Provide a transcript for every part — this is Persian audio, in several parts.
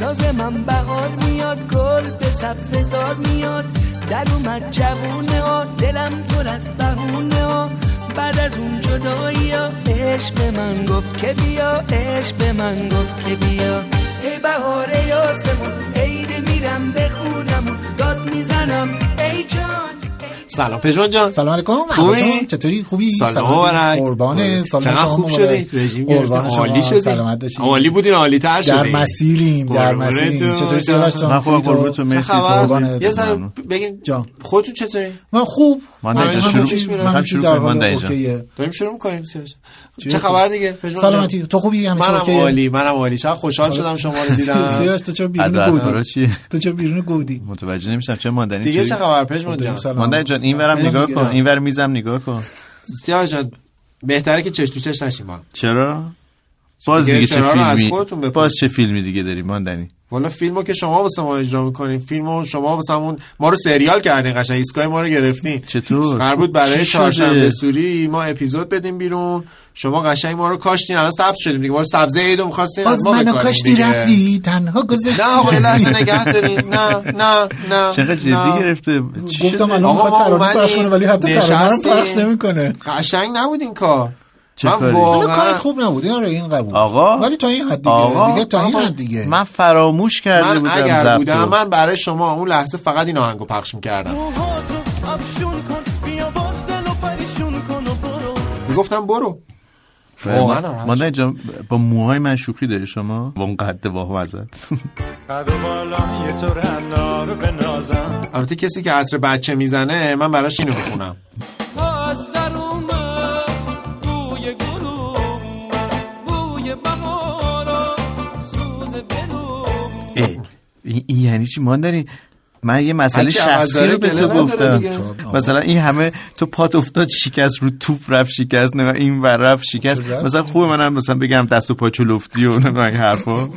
ناز من بهار میاد گل به سبز زار میاد. در اومد جوونه ها دلم پر از بهونه ها. بعد از اون جدایی ها عشق به من گفت که بیا عشق به من گفت که بیا. ای بهاره یاسمون عید میرم بخونم داد می‌زنم ای جان. سلام پژمان جان. سلام علیکم. خوبی؟ چطوری؟ خوبی؟ سلام مبارک قربان سال چقدر شما خوب. شدی؟ رژیم قربان شما. عالی شدی؟ سلامت باشی. عالی بودین عالی تر شدی در مسیریم در. مسیریم. چطوری جان؟ من خوبم؟ قربونتون چه مرسی. خبر؟ قربانت. یه ذره. بگین. جان. خودتون چطوری؟ من خوب. من چی شروع. من شروع در من اوکیه. داریم شروع می‌کنیم چه؟ خبر دیگه؟ سلامتی. تو خوبی همه؟ چی منم اوکیه؟ عالی منم عالی. چقدر خوشحال شدم شما رو دیدم. سیاوش تو چرا بیرون گودی تو چرا بیرون گودی متوجه نمیشم. چه ماندنی؟ دیگه؟ چه خبر پژمان داریم جان؟ سلام. ماندنی جان این ورم خیلی نگاه دیگه. کن. این ور میزم نگاه کن. سیاوش جان بهتره که چش تو چش نشیم چرا؟ باز دیگه دیگه چه فیلمی. باز چه فیلمی دیگه داری ماندنی والا فیلمو که شما واسه ما اجرا می‌کنین فیلمو شما واسه همون ما رو سریال کردین قشنگ ایستگاه ما رو گرفتین چطور؟ قرار بود برای چهارشنبه؟ سوری ما اپیزود بدیم بیرون شما قشنگ ما رو کاشتین الان سبز شدیم دیگه ما رو سبزه عیدو می‌خواستین از باز ما منو کاشتی دیگه. رفتی تنها گذاشتی نه آقا لحظه نگه دارین نه نه نه چقدر جدی. گرفته چی گفتم؟ الان ما ترانه پخش کنه ولی حتی ترانه. پخش نمی‌کنه قشنگ نبود این کار من؟ حالا کارت واقعا خوب نبود آره این قبول آقا؟ ولی تا این حد دیگه آقا؟ دیگه تا این حد دیگه من فراموش کرده من بودم اگر بودم. من برای شما اون لحظه فقط این آهنگو پخش می‌کردم می‌گفتم برو واقعا ناراحت ماندنی جان با موهای من شوخی داری شما با اون قد واهم ازت البته کسی که عطر بچه می‌زنه من براش اینو می‌خونم این این یعنی چی؟ ماندنی من یه مسئله شخصی رو به تو گفتم. دیگه. مثلا این همه تو پات افتاد شکست رو توپ رفت شکست نه این ور رفت شکست؟ مثلا خوبه منم مثلا بگم دست و پا چلفتی و نه این حرفا.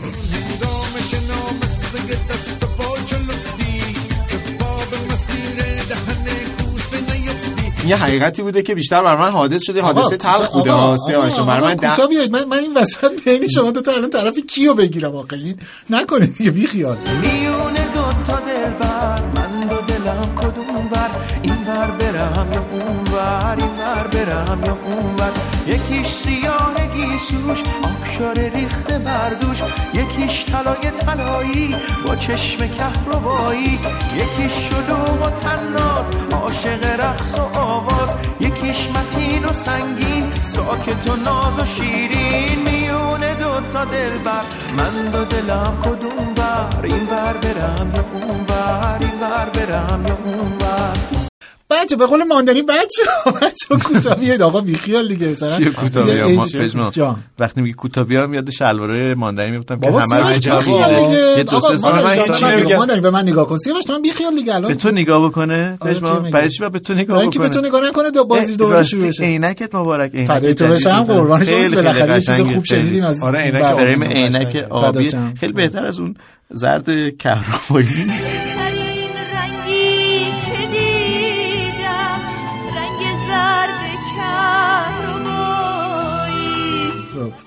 یه حقیقتی بوده که بیشتر بر من حادث شده. حادثه تلخ بوده. آقا، برای من کوتاه بیاید من من این وسط بین شما دو تا الان طرف کیو بگیرم آقا؟ این نکنید دیگه بی خیال میون دو تا دل بر من دو دلم کدوم ور این ور برم یا اون ور این ور برم یا اون ور؟ یکیش سیاه گیسوش آبشار ریخته بردوش. یکیش طلای طلایی با چشم کهربایی. یکیش شلوغ و تناز عاشق رقص و آواز. یکیش متین و سنگین ساکت و ناز و شیرین. میون دو تا دل بر من دو دلم کدوم ور این ور برم یا اون ور؟ این ور برم یا اون ور؟ بچه به قول ماندنی بچه بچه کوتاه بیاید آقا بی خیال دیگه مثلا چیه. پژمان؟ جان وقتی میگی کوتاه بیام یاد شلواره ماندنی میفتم که همه رو دیگه یه دو سه سال من نمیگم. ماندنی به من نگاه کن سیاوش تو هم بی خیال دیگه الان به تو نگاه بکنه آره،؟ برای چی باید به تو نگاه اینکه به تو بکنه نگاه نکنه دو بازی راستی، شروع بشه عینکت مبارک عینک فدای تو بشم. قربان شما بالاخره یه چیز خوب. شنیدیم از آره، عینک. عینک آبی. خیلی بهتر از اون زرد کهربایی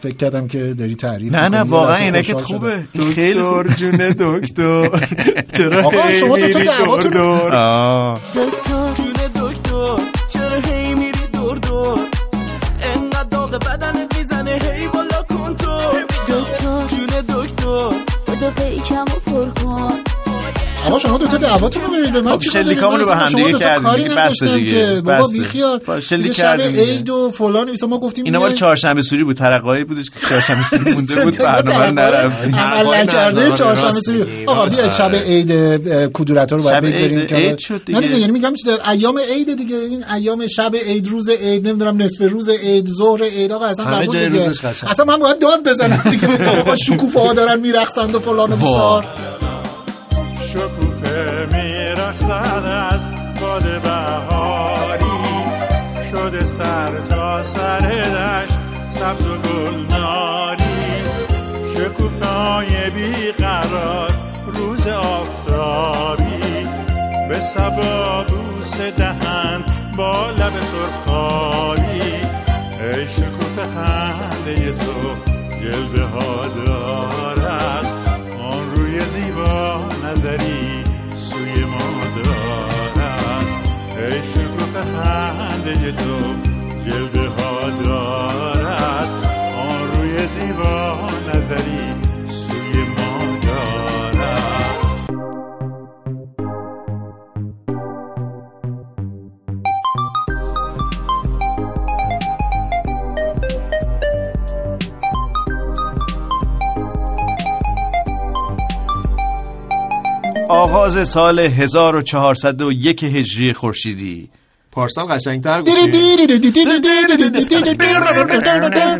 فکر کردم که داری تعریف نه نه. واقعا عینکت خوشحال خوبه. دکتر جون دکتر. چرا آقا، شما دوتا میری دعواتون-. دکتر. جون دکتر چرا هی میری دور دور؟ انقدر داغ بدنت می‌زنه هی بالا کن تو. دکتر. جون دکتر. بدو پیکم آقا شما دو تا دعواتون رو برید به من خب؟ شلیکامون رو به هم دیگه کردیم کاری دیگه. نداشتم دیگه. که بابا. بیخیال شلیک کردیم. عید و فلان مثلا ما گفتیم اینا مال چهارشنبه سوری بود ترقایی بودش که چهارشنبه سوری مونده بود برنامه رو نرفتیم عمل نکرده چهارشنبه سوری آقا بیا شب. عید اه، کدورت رو باید بگذاریم که. نه دیگه یعنی میگم چه در ایام عید دیگه این ایام شب عید روز عید نمی‌دونم نصف روز عید ظهر عید آقا اصلا قبول دیگه. اصلا من باید داد بزنم دیگه آقا شکوفه ها دارن میرقصند و فلان و بسار میرخصد از باد بهاری. شده سر تا سر دشت سبز و گلناری. شکوفای بیقرار روز آفتابی. به سبا بوسه دهند با لب سرخابی. ای شکوفه خنده تو جلوه ها چشمای تو جلوه ها دارد آن روی زیبا نظری سوی ما دارد. آغاز سال 1401 هجری خورشیدی. پارسال قشنگتر گفتی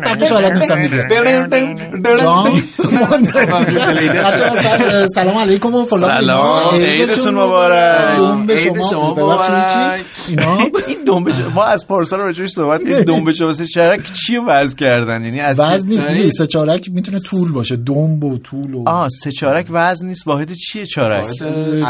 قبلش حالت نیستم دیگه سلام علیکم و فلان سلام،. عیدتون مبارک. دوم به عید شما مبارک. اینا این دنبه ما از پارسال راجعش صحبت این دنبه واسه شرک چی وضع کردن یعنی از وزن نیست یعنی- نیست سه چارک می‌تونه طول باشه دنب و طول و آه سه چارک وزن نیست واحد چیه چارک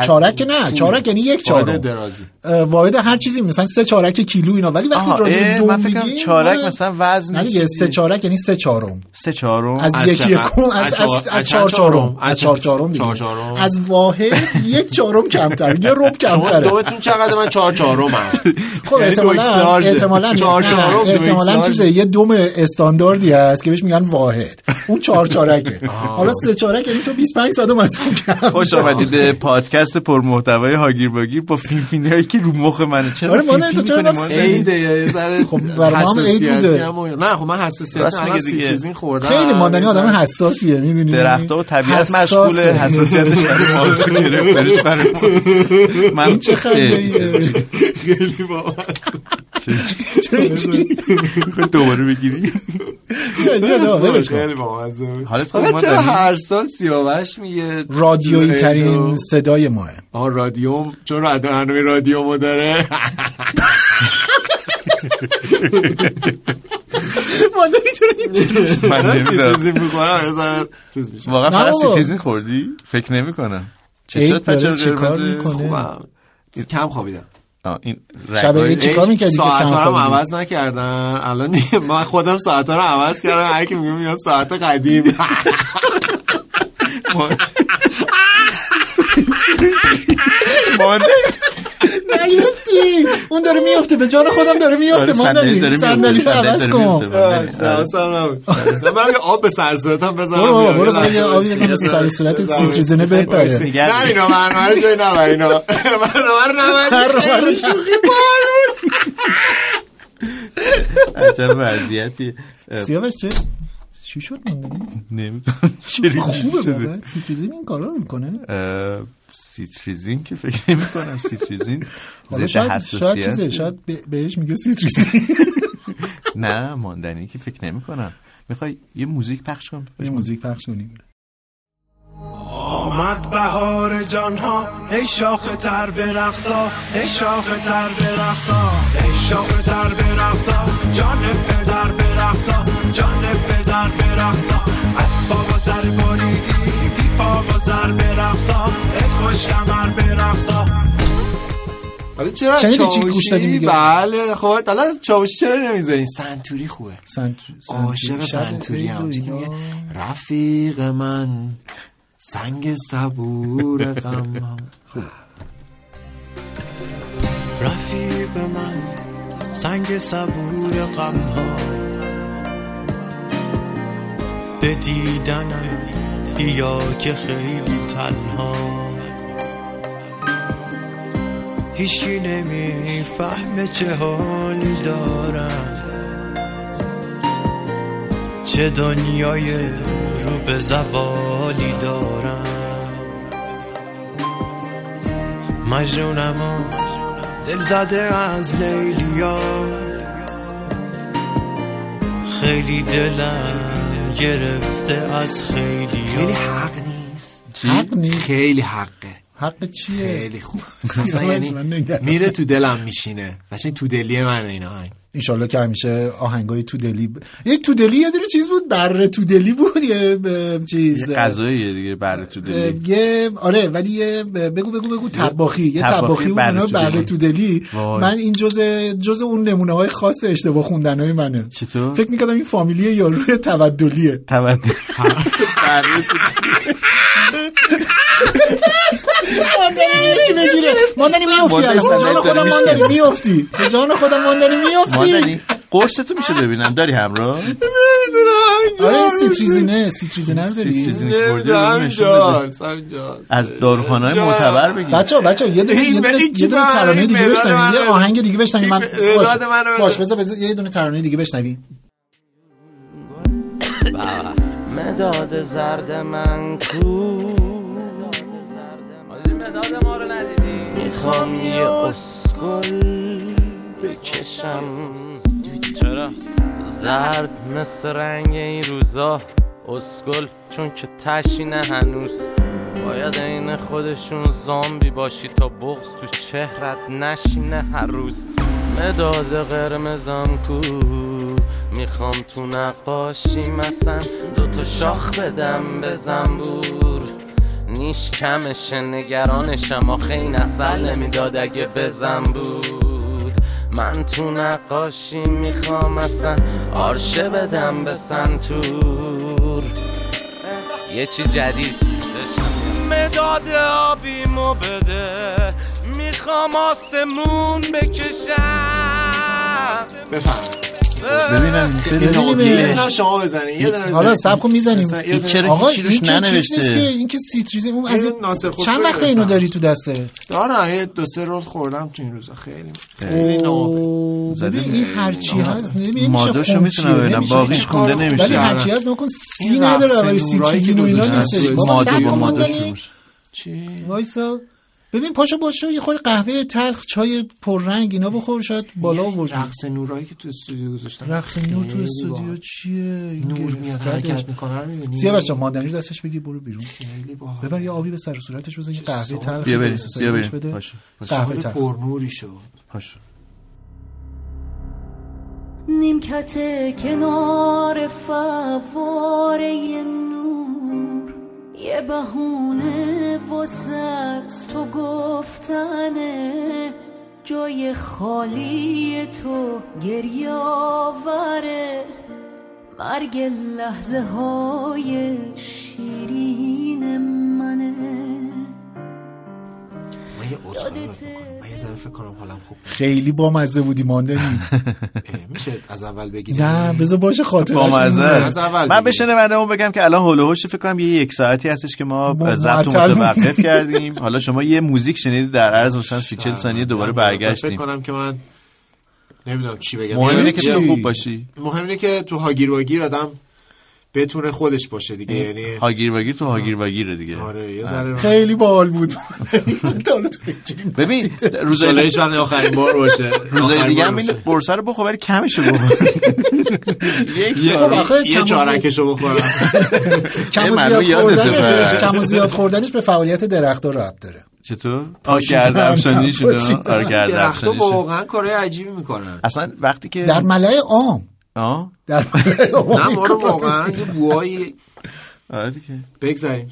چارک که نه چارک یعنی یک چهارم درازی واحد هر چیزی مثلا سه چارک کیلو اینا ولی وقتی راجع به میگیم، چارک نه. مثلا وزن نه دیگه. سه چارک یعنی سه چهارم سه چهارم از از یکی؟ یکم از از از چهار- چهارم؟ از چهار چهارم دیگه. از واحد یک چهارم کمتر یه رب شما کمتره دومتون چقدر من چهار چهارم خب یعنی احتمالاً. احتمالاً چهار چهارم، احتمالاً چیزه یه دوم استانداردی هست که بهش میگن واحد اون چهار چارکه حالا سه چارک یعنی تو 25 صدم از اون خوش آمدید به پادکست پر محتوای هاگیر باگیر با فیلم فیلمی که رو مخ منه چرا آره، مادر، تو چرا؟ عیده یه ذره خب، برای ما هم عید بوده. نه خب من حساسیت الان. سیتریزین خوردم خیلی ماندنی یه آدم حساسیه می‌دونی درخت و طبیعت. مشغوله حساسیتش برای موضوع گرفتنش برای موضوع. من چه خنده خیلی با می‌خوای دوباره بگیری خیلی خوب حالا چرا؟ هر سال سیاوش میگه رادیویی ترین صدای ماه آه رادیوم چون رادیو برنامه رادیومو داره من نمی‌دونم. ذره چیز میشه واقعا نه فقط بابا. سیتریزین خوردی فکر نمی کنم چه شد چیکار قرمز؟ خوبم کم خوابیدم این شب رگ‌های- عید چیکار می‌کردی که ساعت ها رو؟ عوض نکردن الان من خودم ساعت ها رو عوض کردم. هر کی میگه میاد ساعت قدیم. ما- مادر نیفتی. اون داره میفته. به جان خودم داره میفته. آره، ماندنی. می‌افته، صندلی عوض کن. حواسم من یه آب به سر صورتم بزنم برو برو یه آبی بزن به بایستی. سر بزنم. سیتریزنه بپره. نه اینا رو جای نبر اینا. رو نبر شوخی عجب وضعیتی. سیاوش چه؟ چی شد؟ ماندنی نمی‌دونم خوبه سیتریزین این کارا رو می‌کنه. سیتریزین که فکر نمی کنم سیتریزین حالا ضد شاید شاید چیزه حساسیت. شاید به- بهش میگه سیتریزین نه ماندنی که فکر نمی کنم می‌خوای یه موزیک پخش کن؟ یه موزیک پخش کنیم. آمد بهار جان ها ای شاخ تر به رقصا ای شاخ تر به رقصا ای شاخ تر به رقصا جان پدر به رقصا جان پدر به رقصا و سر بریدی. پا و سر به رقصا ای خوش کمر به رقصا حالا چرا چاوشی؟ گوش دادی میگه؟ بله خب حالا چاوشی چرا نمی‌ذارین سنتوری خوبه. سنت... عاشق سنتوری هم. میگه رفیق من سنگ صبور غم. رفیق من سنگ صبور غم. ها به دیدنم بیا که خیلی تنها. هیچی نمی‌فهمه چه حالی دارم. چه دنیای رو به زوالی دارم. مجنونم و دل زده از لیلیا خیلی دلم گرفته از خیلی خیلی حق نیست. حق نیست. خیلی حقه. حق چیه؟ خیلی خوب. یعنی. میره تو دلم میشینه. قشنگ تو دلی من اینا هنگ انشالله که همیشه آهنگای تو دلی ب... یه تو دلی یه دونه چیز بود بره تو دلی بود یه ب... چیز یه غذاییه دیگه بره تو دلی یه آره ولی یه بگو بگو بگو تباخی یه تباخی بود تو بره دلی. تو دلی وای. من این جز جز اون نمونه های خاص اشتباه خوندن های منه. چطور؟ فکر می‌کردم این فامیلی یاروی تبدلیه تبدل ماندنی میافتی ماندنی الان. صندلی جان خودم. ماندنی میافتی. به جان خودم ماندنی میافتی. ماندنی قرص تو میشه ببینم داری همراه آره این سیتریزینه سیتریزینه رو داری سیتریزینه. نمی‌دونم. همینجاست همینجاست از داروخانه. معتبر بگیر بچه بچه یه دونه یه دونه یه ترانه دیگه بشنویم یه. آهنگ دیگه بشنویم من. باش بذار بذار یه دونه ترانه دیگه بشنویم مداد زرد من کو مداد ما رو ندیدی می‌خوام یه اسکل بکشم. چرا؟ زرد مثل رنگ این روزا. اسکل چون که تشینه هنوز. باید عین خودشون زامبی باشی تا بغز تو چهرت نشینه هر روز. مداد قرمزم کو. می‌خوام تو نقاشی مثلا دوتا شاخ بدم به زنبور. نیش کمشه نگرانشم آخه این اصل نمی‌داد اگه بزن بود من تو نقاشی می‌خوام اصلا آرشه بدم به سنتور. یه چی جدید مداد آبیمو بده. می‌خوام آسمون بکشم. بفهم ببینم یه دونه شما بزنین یه دونه حالا. سب کن می‌زنیم. آقا هیچی روش این که چیز ننوشته. نیست که این که سیتریزین اون از ناصر چند وقت اینو. داری تو دسته؟ دارم. یه دو سه رول خوردم تو این روزا. خیلی خیلی زده ببین این هرچی هست نمیشه ماداشو می‌تونم ببینم. باقیش خونده ولی نمیشه هرچی هست نکن. سی نداره ولی سیتریزین و اینا ماده سب با. روش. چی؟ وایسا. ببین پاشو باشو یه خورده قهوه تلخ چای پررنگ اینا بخور شاید بالا این آوردی. رقص نورایی که تو استودیو گذاشتن. رقص نور تو استودیو. چیه؟ این نور میاد. حرکت می‌کنه رو می‌بینی؟ سیاه بچه ماندنی رو دستش بگیر برو بیرون. خیلی باحال. ببر یه آبی به سر و صورتش بزن یه قهوه. تلخ بیا بریم بیا بریم. بده. پاشو قهوه تلخ. پرنوری شد. پاشو نیمکت کنار فواره نور. یه بهونه واسه تو گفتنه. جای خالی تو گریاوره. مرگ لحظه های شیرین منه. من یه باید بکنم. من یه ذره فکر کنم حالم خوب. خیلی بامزه بودی ماندنی اه، میشه از اول بگیریم نه بذار باشه خاطرش با مزه میمونه. از اول من به. شنوندهمون بگم که الان هول هوش فکر کنم یه یک ساعتی هستش که ما ضبط متوقف کردیم. حالا شما یه موزیک شنیدید در عرض مثلا سی چل ثانیه دوباره من فکر برگشتیم. کنم که من نمی‌دونم چی بگم. مهم یه- اینه که خوب باشی. مهم اینه که تو هاگیر واگیر آدم بتونه خودش باشه دیگه یعنی هاگیر واگیر تو هاگیر واگیره دیگه. آره یه ذره خیلی باحال بود. ببین روزای روزای هیچ وقت آخرین بار باشه. روزای دیگه هم این. قرصه رو بخور ولی کمشو بخور. یک یه-. آخه یه کم و چهارکشو بخورم. کم و معلومه زیاد خوردنش پس. کم و زیاد خوردنش به فعالیت درخت‌ها ربط داره. چطور؟ آه گرد افشانی شده. آره گرد درختا افشانی شده. واقعا کارهای عجیبی می‌کنن. اصلا وقتی که در ملای عام. آه؟ در نه ما رو واقعا یه بوهایی آره دیگه. بگذاریم.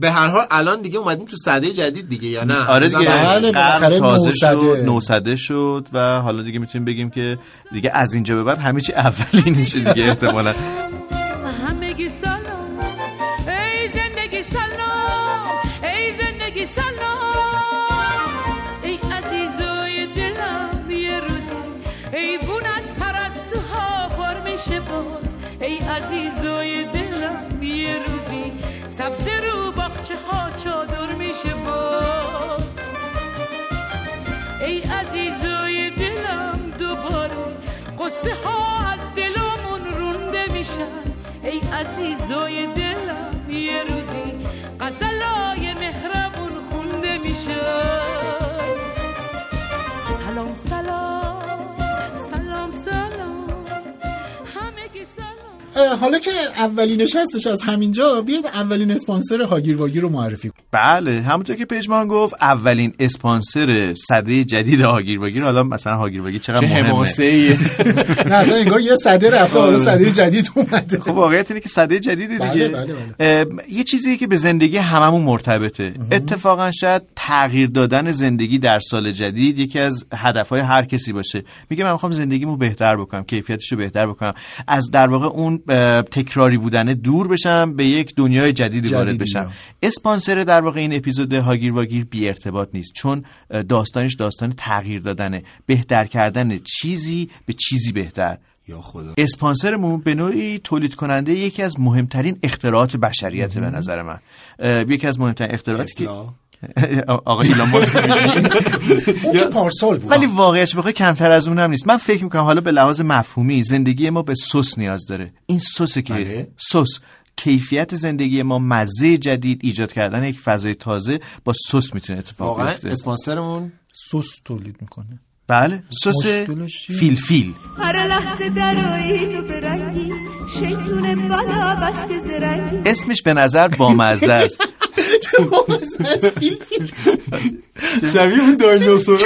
به هر حال الان دیگه اومدیم تو صده جدید دیگه یا نه؟ آره دیگه بله، قرن تازه. شد نوصده شد و حالا دیگه می‌تونیم بگیم که دیگه از اینجا به بعد همه چی اولی میشه دیگه احتمالا. سلام. حالا که اولین نشستش از همینجا بیاد اولین اسپانسر هاگیر واگیر رو معرفی کن بله همونطور که پژمان گفت اولین اسپانسر صده جدید هاگیر واگیر حالا مثلا هاگیر واگیر چقدر چه مهمه؟ حماسه نه اصلا انگار یه صده رفته حالا صده جدید اومده. خب واقعیت اینه که صده جدیدی دیگه. بله، بله، اه، یه چیزی که به زندگی هممون مرتبطه. اتفاقا شاید تغییر دادن زندگی در سال جدید یکی از هدفهای هر کسی باشه. میگه من می‌خوام زندگیمو بهتر بکنم کیفیتشو بهتر بکنم. از در واقع اون تکراری بودن دور بشم به یک دنیای جدیدی وارد بشم. اسپانسر در واقع این اپیزود هاگیر واگیر بی ارتباط نیست چون داستانش داستان تغییر دادنه. بهتر کردن چیزی به چیزی بهتر. یا خدا. اسپانسرمون به نوعی تولید کننده یکی از مهمترین اختراعات بشریت به نظر من. یکی از مهمترین اختراعاتی که. آقا ایلان ماسک اون که پارسال بود. ولی واقعیت بخوای کمتر از اونم نیست. من فکر می‌کنم حالا به لحاظ مفهومی زندگی ما به سس نیاز داره. این سسه که بله. سس. کیفیت زندگی ما مزه جدید ایجاد کردن یک فضای تازه با سس می‌تونه اتفاق واقعا بیفته. اسپانسرمون سس تولید می‌کنه. بله. سس چیه؟ فیلفیل. هر لحظه درآیی تو به رنگی شیطون بلا بسته زرنگی. اسمش به نظر بامزه است. شبیه اون دایناسور.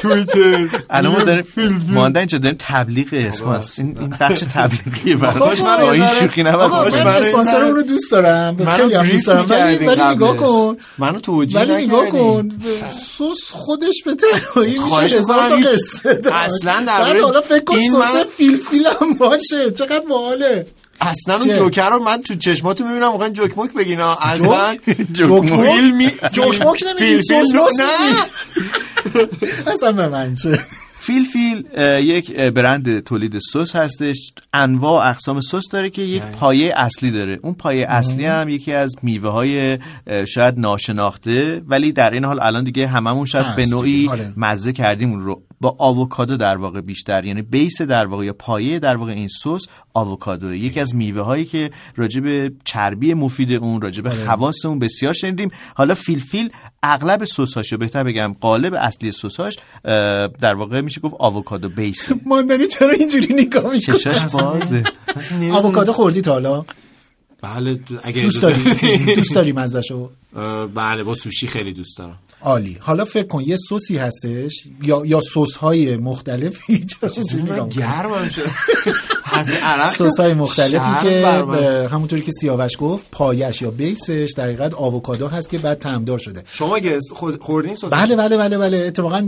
توییتر. الان ما داریم ماندن اینجا داریم تبلیغ اسپانس این این بخش تبلیغیه برای کاش من با این یه ذره- شوخی بکنی. من اسپانسر این اون رو دوست دارم. خیلی هم دوست دارم. ولی نگاه. کن. منو توجیه ولی نگاه. کن. سس خودش به تنهایی میشه. هزار تا قصه. اصلاً کن این سس من- فیلفیل هم باشه. چقدر باحاله. اصلا اون؟ جوکر رو من تو چشماتو می‌بینم واقعا جوک موک بگینا. اصلا جوک؟ فیلمی جوک موک؟ نمی‌گی، نه. اصلا به من چه؟ فیل فیل یک برند تولید سس هستش. انواع و اقسام سس داره که یک پایه اصلی داره. اون پایه اصلی هم یکی از میوه های شاید ناشناخته ولی در این حال الان دیگه هممون شاید به نوعی آره. مزه کردیم اون رو. با آووکادو در واقع بیشتر. یعنی base در واقع یا پایه در واقع این سس آووکادو. یکی از میوه هایی که راجع به چربی مفید اون راجع به خواص اون بسیار شنیدیم. حالا فیلفیل اغلب سس‌هاش یا بهتر بگم غالب اصلی سس‌هاش اه، در واقع میشه گفت آووکادو base. ماندنی چرا اینجوری نگاه می‌کنه چشاش بازه. آووکادو خوردی تا حالا؟ بله اگه دوست داری. دوست داری مزهشو؟ بله با سوشی خیلی دوست دارم. عالی. حالا فکر کن یه سسی هستش یا یا سس های می‌کنی؟ گرمم شد. سس های مختلفی که همونطوری که سیاوش گفت پایش یا base ش در حقیقت آووکادو هست که بعد طعمدار شده. شما خوردین سس بله بله بله بله. اتفاقا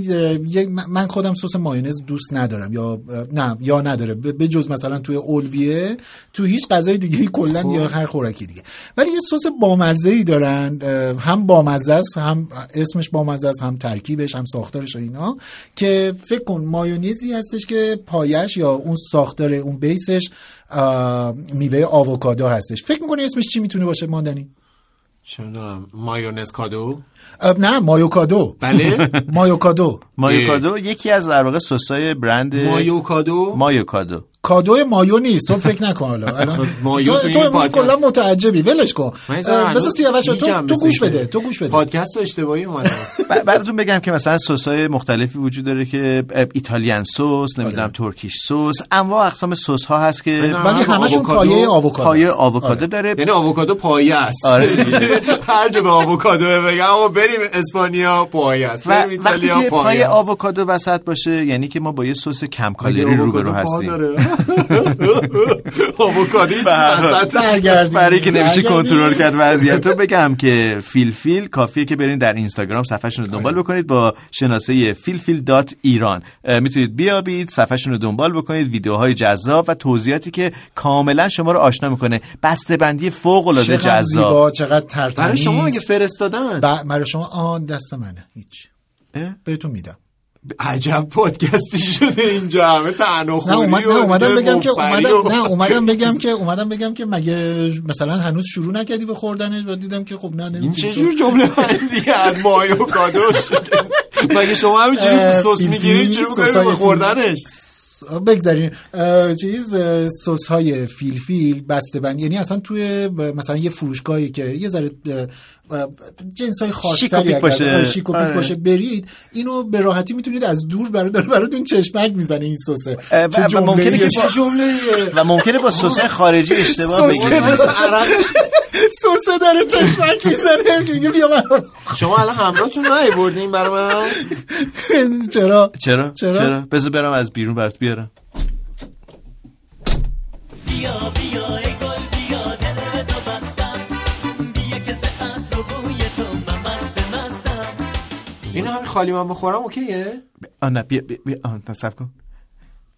من- خودم سس مایونز دوست ندارم. یا نه یا نداره. به جز مثلا توی اولویه تو هیچ غذای دیگه کلا یا هر خوراکی دیگه. ولی یه سس بامزه ای دارن هم بامزه است هم اسمش بامزه است هم ترکیبش هم ساختارش و اینا که فکر کن مایونزی هستش که پایش یا اون ساختار اون base ش میوه آووکادو هستش. فکر می‌کنی اسمش چی می‌تونه باشه ماندنی؟ چه می‌دونم مایونز کادو؟ نه مایوکادو. بله. مایوکادو. مایوکادو یکی از در واقع سسای برند مایوکادو؟ مایوکادو. کادو مایو نیست. تو فکر نکن حالا. مایو تو, امروز. کلا متعجبی. ولش کن. هنوز سیاوش تو تو گوش. بده تو گوش بده. پادکست اشتباهی اومدم ب- براتون بگم که مثلا سسای مختلفی وجود داره که Italian سس نمی‌دونم Turkish سس. انواع اقسام سس ها هست که ولی همشون آووکادو، پایه آووکادو پایه. آووکادو آره. داره. یعنی آووکادو پایه است. آره. هر جا به آووکادو بگم آقا بریم اسپانیا پایه است. و بریم وقتی ایتالیا که پایه پای است. آووکادو وسط باشه یعنی که ما با یه سس کم کالری روبرو هستیم. وسط برگردیم. برای که نمیشه. کنترل کرد وضعیت رو بگم که فیل فیل کافیه که برین در اینستاگرام صفحهشون رو دنبال بکنید با شناسه فیل فیل dot ایران. می‌تونید بیابید صفحهشون رو دنبال بکنید ویدیوهای جذاب و توضیحاتی که کاملا شما رو آشنا می‌کنه. بسته بندی فوق العاده جذاب. زیبا چقدر ترتمیز. برای شما اگه فرستادن؟ برای شما آن دست منه هیچ؟ بهتون میدم. عجب پادکستی شده اینجا. همه نه تناخوری اومد نه اومدم بگم که اومدم نه اومدم بگم که اومدم بگم که مگه مثلا هنوز شروع نکردی به خوردنش و دیدم که خب نه این تو- چجور جمله بندی؟ از مایو کادو شده. مگه شما همینجوری سس می‌گیرید چرا به. خوردنش؟ بگذاریم چیز سس های فیلفیل بسته بند یعنی اصلا توی مثلا یه فروشگاهی که یه ذره جنس های و خاصی باشه. شیک و پیک آره. باشه برید. اینو به راحتی می‌تونید از دور برای داره براتون چشمک می‌زنه این سسه. و- چه و جمله ممکنه که چه جمله و ممکنه با سس خارجی اشتباه سس بگیرید. سسه داره چشمک می‌زنه. میگه بیا من شما الان همراهتون نیوردین برای من؟ چرا؟ چرا؟ چرا؟ چرا؟ بذار برم از بیرون برات بیارم. اینو همین خالی من بخورم اوکیه آه نه بیا بیا, بیا. صبر کن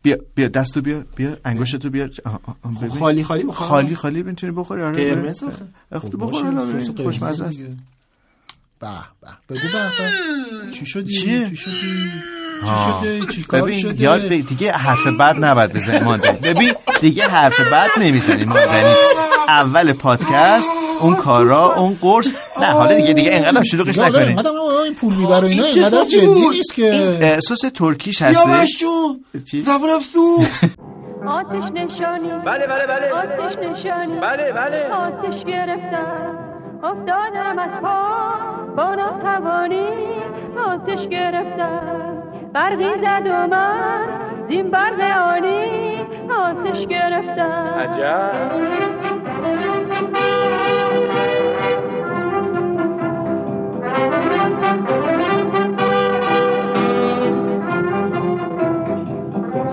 بیا بیا دستو بیا بیا انگشتو بیا ببین. خالی خالی بخورم خالی خالی می‌تونی بخوری آره قرمز. آخه. اخ، خب بخور. قرمز خوشمزه است. به به بگو به به چی شدی؟ چی شدی چی آه. شده چی کار ببین شده یاد دیگه حرف بد نباید بزنی ماندنی ببین دیگه حرف بد نمی‌زنی ماندنی اول پادکست اون کارا اون قرص. نه حالا دیگه دیگه اینقدر شلوغش دیگه حالا نکنی اینقدر آه، این پول می‌بره اینا اینقدر صوتی جدی؟ نیست که. سس ترکیش هستی سیاوش جون چی؟ زبونم سوخت آتش نشانی. بله بله بله. آتش نشانی. بله بله. آتش گرفتم افتادم از پا. با ناتوانی آتش گرفتم برقی زد و من زین برق آنی آتش گرفتم عجب.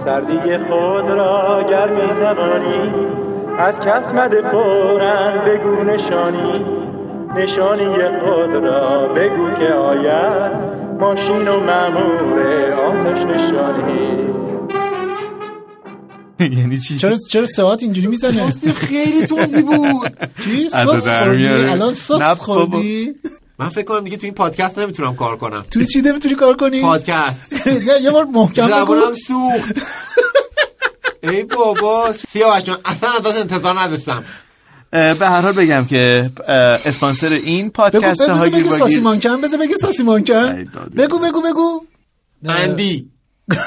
سردی خود را گر می توانی از کف مده فورا بگو نشانی. نشانی خود را بگو که آید ماشین و مامور آتش نشانی. یعنی چی؟ چرا چرا ساعت اینجوری می‌زنه؟ خیلی تندی بود. چی؟ سس خوردی. الان سس. خوردی؟ من فکر کنم دیگه تو این پادکست نمی‌تونم کار کنم. توی چی نمی‌تونی کار کنی؟ پادکست. نه یه بار محکم بگو. زبونم سوخت. ای بابا سیاوش جان اصلا ازت انتظار نداشتم. به هر حال بگم که اسپانسر این بگو پادکست بگو هاگیر بگو ساسی مانکن بذار بگه ساسی مانکن. بگو بگو بگو. اندی.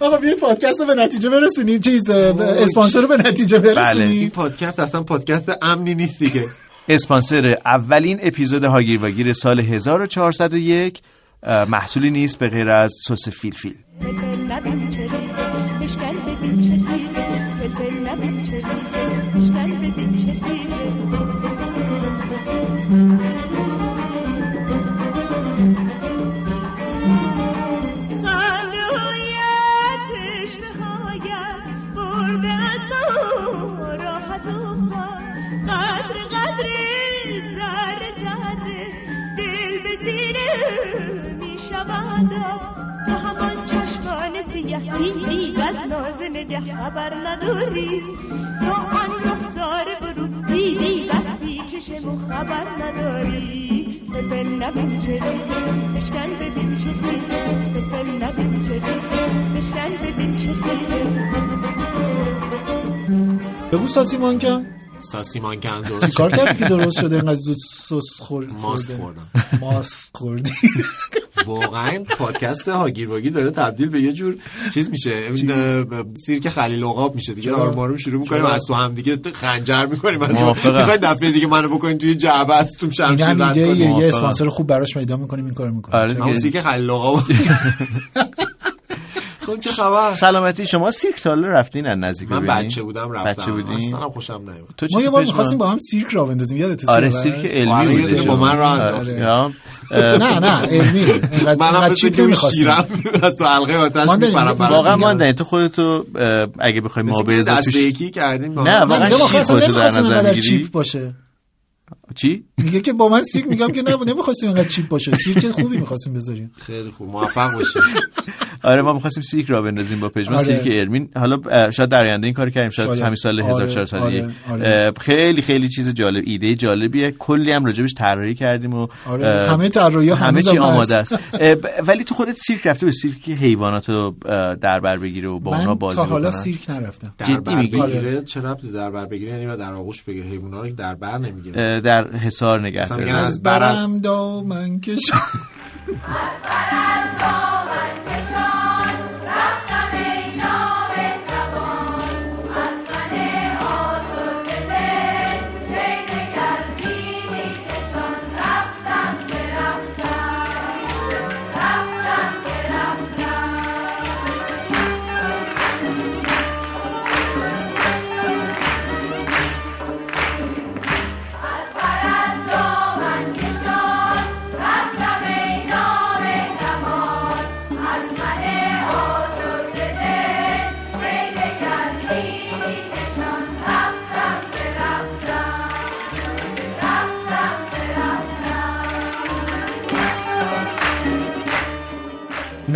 آقا بیا پادکست رو به نتیجه برسونیم. چیز اسپانسر رو به نتیجه این برسونیم. پادکست اصلا پادکست امنی نیست دیگه. اسپانسر اولین اپیزود هاگیر واگیر سال 1401 اه، محصولی نیست به غیر از سس فیلفیل. شود تو همان چشمان سیه دیدی از ناز نگه خبر نداری. تو آن رخسار برو دیدی بس پیچشم و خبر نداری. فلفل نبین چه ریزه بشکن ببین چه تیزه فلفل نبین چه ریزه بشکن ببین چه تیزه بگو ساسی مانکن ساسی مانکن درست کار. کردی که درست شده اینقدر زود سس خور ماست خورده؟ خوردم ماست خوردی واقعا پادکست هاگیر واگیر داره تبدیل به یه جور چیز میشه سیرک خلیل عقاب میشه دیگه؟ آروم آروم شروع می‌کنیم؟ از تو هم دیگه خنجر می‌کنیم از. می‌خواین دفعه دیگه منو بکنین توی جعبه از تو این شمشیر رد کنیم یه. اسپانسر خوب براش پیدا می‌کنیم این کارو می‌کنیم آره. سیرک خلیل عقاب خب چه خبر؟ سلامتی. شما سیرک تا رفتین از نزدیک من؟ بچه بودم رفتم. بچه بودین؟ اصلا خوشم نیومد. تو چی ما یه تو بار؟ می‌خواستیم با هم سیرک را بندازیم. یادت آره؟ سیرک علمی آره، یه بود با من راه آره. نه نه علمی. منم cheap که نمی‌خواستیم شیرم از تو حلقه آتش میپرم واقعا. ماندنی. تو خودتو اگه بخوای ما به دست توش یکی کردیم با نه،. واقعا نمی‌خواستم باشه در نظر؟ cheap باشه. چی؟ میگه که با من سیرک میگم که نه نمی‌خواستیم اینقدر cheap باشه. سیرک خوبی می‌خواستیم بذاریم. خیلی خوب موفق باشید آره ما می‌خواستیم سیرک را بندازیم با پژمان آره. سیرک علمی حالا شاید در آینده این کار کردیم شاید, شاید. همین سال آره، 1401 آره، آره. اه، خیلی خیلی چیز جالب ایده جالبیه. کلی هم راجبش طراحی کردیم و آره، همه طراحی‌ها همه چی. آماده است. ولی تو خودت سیرک رفته به سیرک حیوانات رو در بر بگیره و با اونا من بازی تا حالا سیرک نرفتم. در جدی میگی؟ بگیره؟ چه ربطی در بر بگیره؟ یعنی در آغوش بگیره. حیونا رو در بر نمی‌گیره. در حصار نگه داره. از از برم برم دامن کشم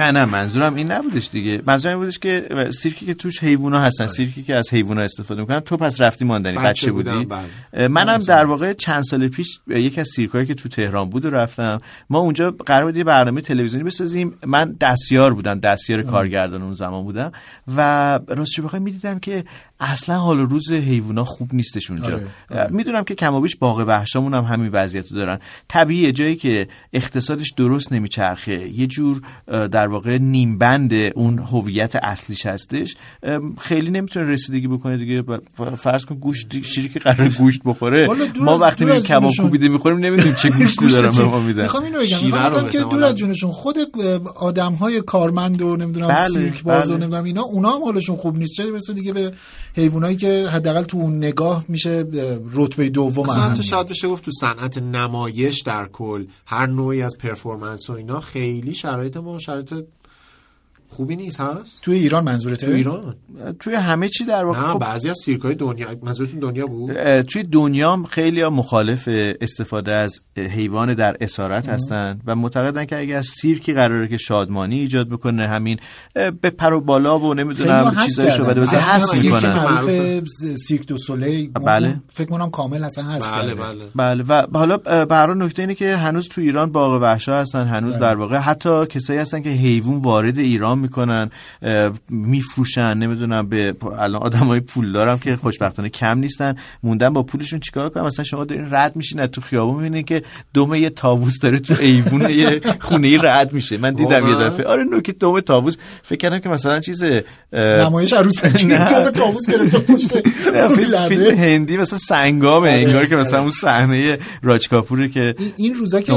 نه نه منظورم این نبودش دیگه. منظورم این بودش که سیرکی که توش حیوونا هستن سیرکی که از حیوونا استفاده می‌کنن تو پس رفتی ماندنی بچه بچه, بودی؟ بله. منم در واقع چند سال پیش یکی از سیرکایی که تو تهران بود و رفتم. ما اونجا قرار بود یه برنامه تلویزیونی بسازیم. من دستیار بودم دستیار کارگردان اون زمان بودم و راستش بخوای می‌دیدم که اصلا حال و روز حیوونا خوب نیستش اونجا. آره، می‌دونم که کم و بیش باغ وحشامون هم همین وضعیت دارن. طبیعیه جایی که اقتصادش درست نمیچرخه. یه جور در واقع نیمبند اون هویت اصلیش هستش خیلی نمی‌تونه رسیدگی بکنه دیگه فرض کن گوشت شیری که قرار گوشت بخوره ما از- وقتی میریم کباب. کوبیده می‌خوریم نمی‌دونیم چه گوشتی گوشت دارن؟ به ما میدن می‌خوام اینو بگم که دور. از جونشون خود آدم های کارمند و نمی‌دونم بله، سیرک باز و بله. نمی‌دونم اینا اونا هم حالشون خوب نیست چه برسه دیگه به حیوانایی که حداقل تو اون نگاه میشه رتبه دوم اهمیت. شاید بشه گفت تو صنعت نمایش در کل هر نوعی از پرفورمنس و اینا خیلی شرایط ما شرایط خوبی نیست هست؟ توی ایران منظورته؟ تو ایران؟ توی همه چی در واقع نه خب بعضی از سیرکای دنیا منظورتون دنیا بود؟ توی دنیا خیلی مخالف استفاده از حیوان در اسارت هستن و معتقدن که اگر سیرکی قراره که شادمانی ایجاد بکنه همین به پر و بالا و نمی‌دونم حذف چیزای شو بده یکی می‌کنن. سیرک دو سولی اون- بله. فکر کنم کامل اصلا حذف بله بله. بله و حالا به حال نکته اینه که هنوز تو ایران باغ وحشا هستن هنوز در واقع حتی کسایی هستن که حیوان وارد ایران می‌کنن میفروشن نمی‌دونم به الان آدمای پولدار هم که خوشبختانه کم نیستن. موندن با پولشون چیکار کنن مثلا شما دارین رد میشین از تو خیابون می‌بینین که دم یه تابوس داره تو ایوون یه خونه ای رد میشه. من دیدم یه؟ دفعه. آره نوک دم تابوس فکر کردم که مثلا چیز نمایش عروسکی دو تابوس گرفته پشت فیلم. هندی مثلا سنگامه. انگار که مثلا اون صحنه راج کاپوره که این- روزا که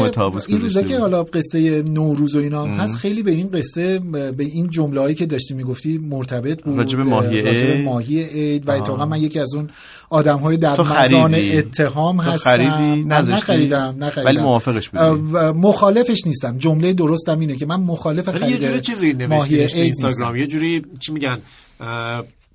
این روزا که. حالا قصه نوروز و اینا هست خیلی به این قصه به این جمله هایی که داشتی می‌گفتی مرتبط بود راجب ماهی راجب عید. ماهی عید و اتفاقا من یکی از اون آدم های در مزان؟ اتهام تو هستم خریدی؟ من؟ نخریدم نخریدم ولی موافقش بودی؟ مخالفش نیستم جمله درستم اینه که من مخالف ولی یه خرید جوری چیزی عید اینستاگرام یه جوری چی میگن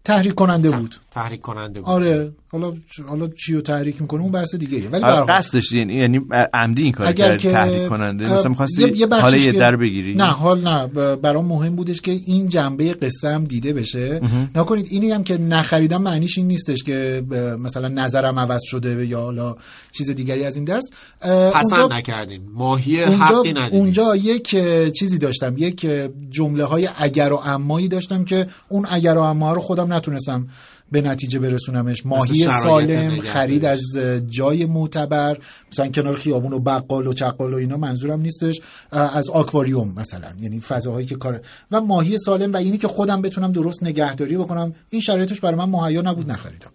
تحریک کننده بود تحریک کننده بود. آره حالا حالا چی رو تحریک می‌کنه؟ اون بحث دیگه ولی آره، هر حال. قصدش یعنی یعنی عمدی این کار اگر کرد که تحریک کننده مثلا می‌خواستی یه- یه بخشش حال یه که- در بگیری؟ نه حال نه. برام مهم بودش که این جنبه قصه هم دیده بشه. نکنید اینی هم که نخریدم معنیش این نیستش که مثلا نظرم عوض شده یا حالا چیز دیگری از این دست. پسند اونجا نکردیم. ماهی اونجا, حقی ندیدیم. اونجا یک چیزی داشتم. یک جمله های اگر و امایی داشتم که اون اگر و اما رو خودم نتونستم به نتیجه برسونمش. ماهی سالم. خرید از جای معتبر. مثلا کنار خیابون و بقال و چقال و اینا منظورم نیستش. از آکواریوم مثلا. یعنی فضاهایی که کار و ماهی سالم و اینی که خودم بتونم درست نگهداری بکنم. این شرایطش برای من مهیا نبود نخریدم.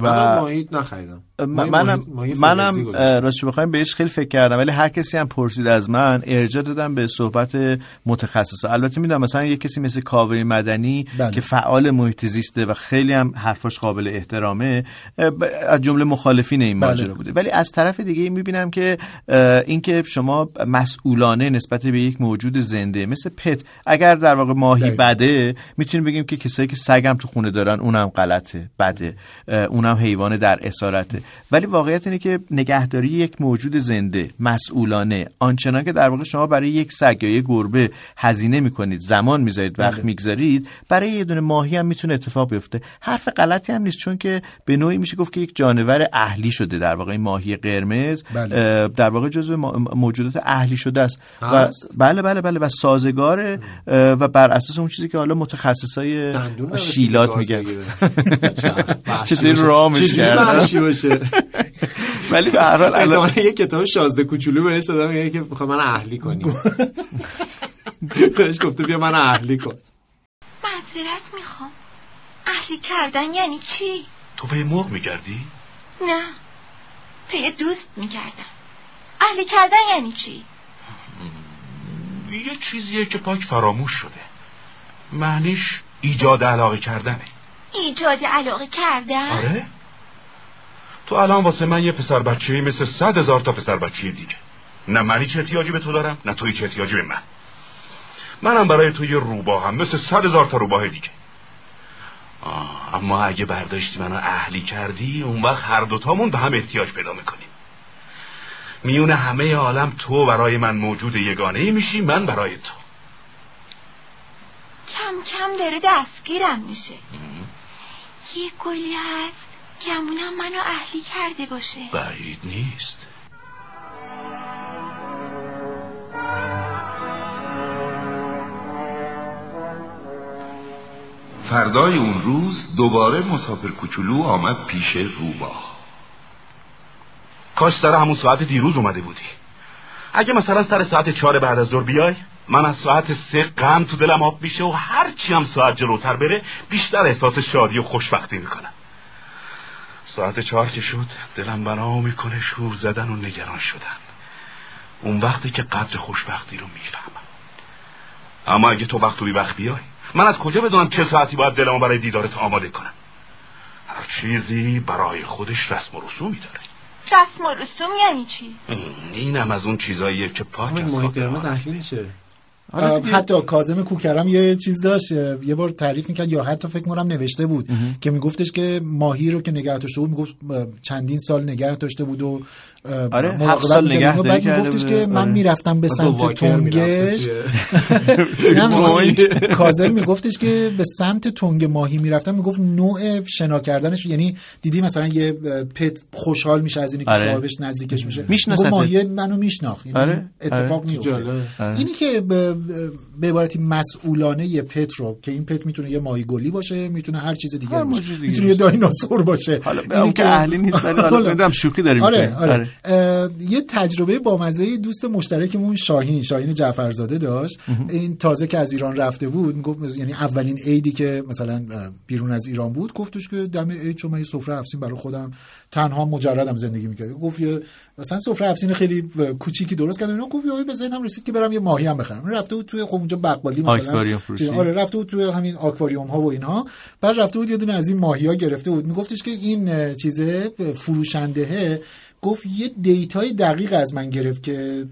و و ماهی نخریدم ماهی- منم ماهی- منم. راستش بخوایم بهش خیلی فکر کردم ولی هر کسی هم پرسید از من ارجاع دادم به صحبت متخصص البته می‌دونم مثلا یه کسی مثل کاوه مدنی بله. که فعال محیط زیسته و خیلی هم حرفاش قابل احترامه از جمله مخالفین این بله. ماجرا بوده ولی از طرف دیگه می‌بینم که اینکه شما مسئولانه نسبت به یک موجود زنده مثل پت اگر در واقع ماهی. بده می‌تونیم بگیم که کسایی که سگم تو خونه دارن اونم غلطه بده اونم حیوان در اسارته. ولی واقعیت اینه که نگهداری یک موجود زنده مسئولانه آنچنان که در واقع شما برای یک سگ یا یک گربه هزینه می‌کنید زمان می‌ذارید وقت بله. می‌گذارید برای یه دونه ماهی هم می‌تونه اتفاق بیفته. حرف غلطی هم نیست چون که به نوعی میشه گفت که یک جانور اهلی شده در واقع این ماهی قرمز بله. در واقع جزو موجودات اهلی شده است. و؟ بله بله بله. و سازگاره اه، و بر اساس اون چیزی که حالا متخصصای شیلات میگن چطوری؟ باشه. رامش؟ وحشی باشه ولی به هر حال الان یه کتاب شازده کوچولو بهش دادم میگه که می‌خوام من اهلی کنی بهش گفته بیا من اهلی کن معذرت می‌خوام اهلی کردن یعنی چی؟ تو به مرغ میگردی؟ نه پی دوست میگردم اهلی کردن یعنی چی؟ یه چیزیه که پاک فراموش شده معنیش ایجاد علاقه کردنه ایجاد علاقه کردن؟ آره؟ تو الان واسه من یه پسر بچه مثل صد هزار تا پسر بچه دیگه. نه من هیچ احتیاجی به تو دارم نه تو هیچ احتیاجی به من. منم برای تو یه روباه هم مثل صد هزار تا روباه دیگه. آه، اما اگه برداشتی منو اهلی کردی اون وقت هر دوتامون به هم احتیاج پیدا می‌کنیم. میون همه عالم تو برای من موجود یگانه ای میشی من برای تو. کم داره دستگیرم میشه. یه گلی هست؟ گمونم منو اهلی کرده باشه. بعید نیست. فردای اون روز دوباره مسافر کوچولو آمد پیش روبا. کاش سر همون ساعت دیروز اومده بودی. اگه مثلا سر ساعت چهار بعد از ظهر بیای من از ساعت سه غم تو دلم آب میشه و هرچی هم ساعت جلوتر بره بیشتر احساس شادی و خوشبختی می‌کنم. ساعت چهار که شد دلم بنا می‌کنه شور زدن و نگران شدن. اون وقتی که قدر خوشبختی رو می‌فهمم. اما اگه تو وقت و بی وقت بیای من از کجا بدونم چه ساعتی باید دلمو برای دیدارت آماده کنم؟ هر چیزی برای خودش رسم و رسومی داره رسم و رسوم یعنی چی؟ اینم از اون چیزاییه که پاک از قرمز آدم. اهلی میشه. حتی کاظم کوکرم یه چیز داشت یه بار تعریف می‌کرد یا حتی فکر کنم نوشته بود که میگفتش که ماهی رو که نگه داشته بود می‌گفت چندین سال نگه داشته بود و آره، هفت سال. نگهداری بعد میگفتش. که من آره. می‌رفتم به سمت تنگ. کاظم میگفتش که به سمت تنگ ماهی می‌رفتم می‌گفت نوع شنا کردنش یعنی دیدی مثلا یه پت خوشحال میشه از اینی که آره. صاحبش نزدیکش میشه میشناسته. ماهی منو میشناخت یعنی آره. اتفاق آره. میفته. آره. اینی که به, عبارتی مسئولانه یه پت رو که این پت می‌تونه یه ماهی گلی باشه می‌تونه هر چیز دیگه باشه می‌تونه یه دایناسور باشه حالا که اهلی نیست ولی حالا شوخی داریم آره. آره, یه تجربه بامزه دوست مشترکمون شاهین شاهین جعفرزاده داشت. این تازه که از ایران رفته بود گفت یعنی اولین عیدی که مثلا بیرون از ایران بود گفتش که دم عید چون من یه سفره افسین برای خودم. تنها مجردم زندگی می‌کرد. گفت یه مثلا سفره افسین خیلی کوچیکی درست کردم. اینا گفت به ذهنم رسید که برم یه ماهی هم بخرم. رفته بود توی خب اونجا بقالی مثلا. آره رفته بود توی همین آکواریوم ها و اینها. بعد رفته بود یه دونه از این ماهی ها گرفته بود. میگفتش که این چیزه فروشنده گفت یه دیتای دقیق از من گرفت که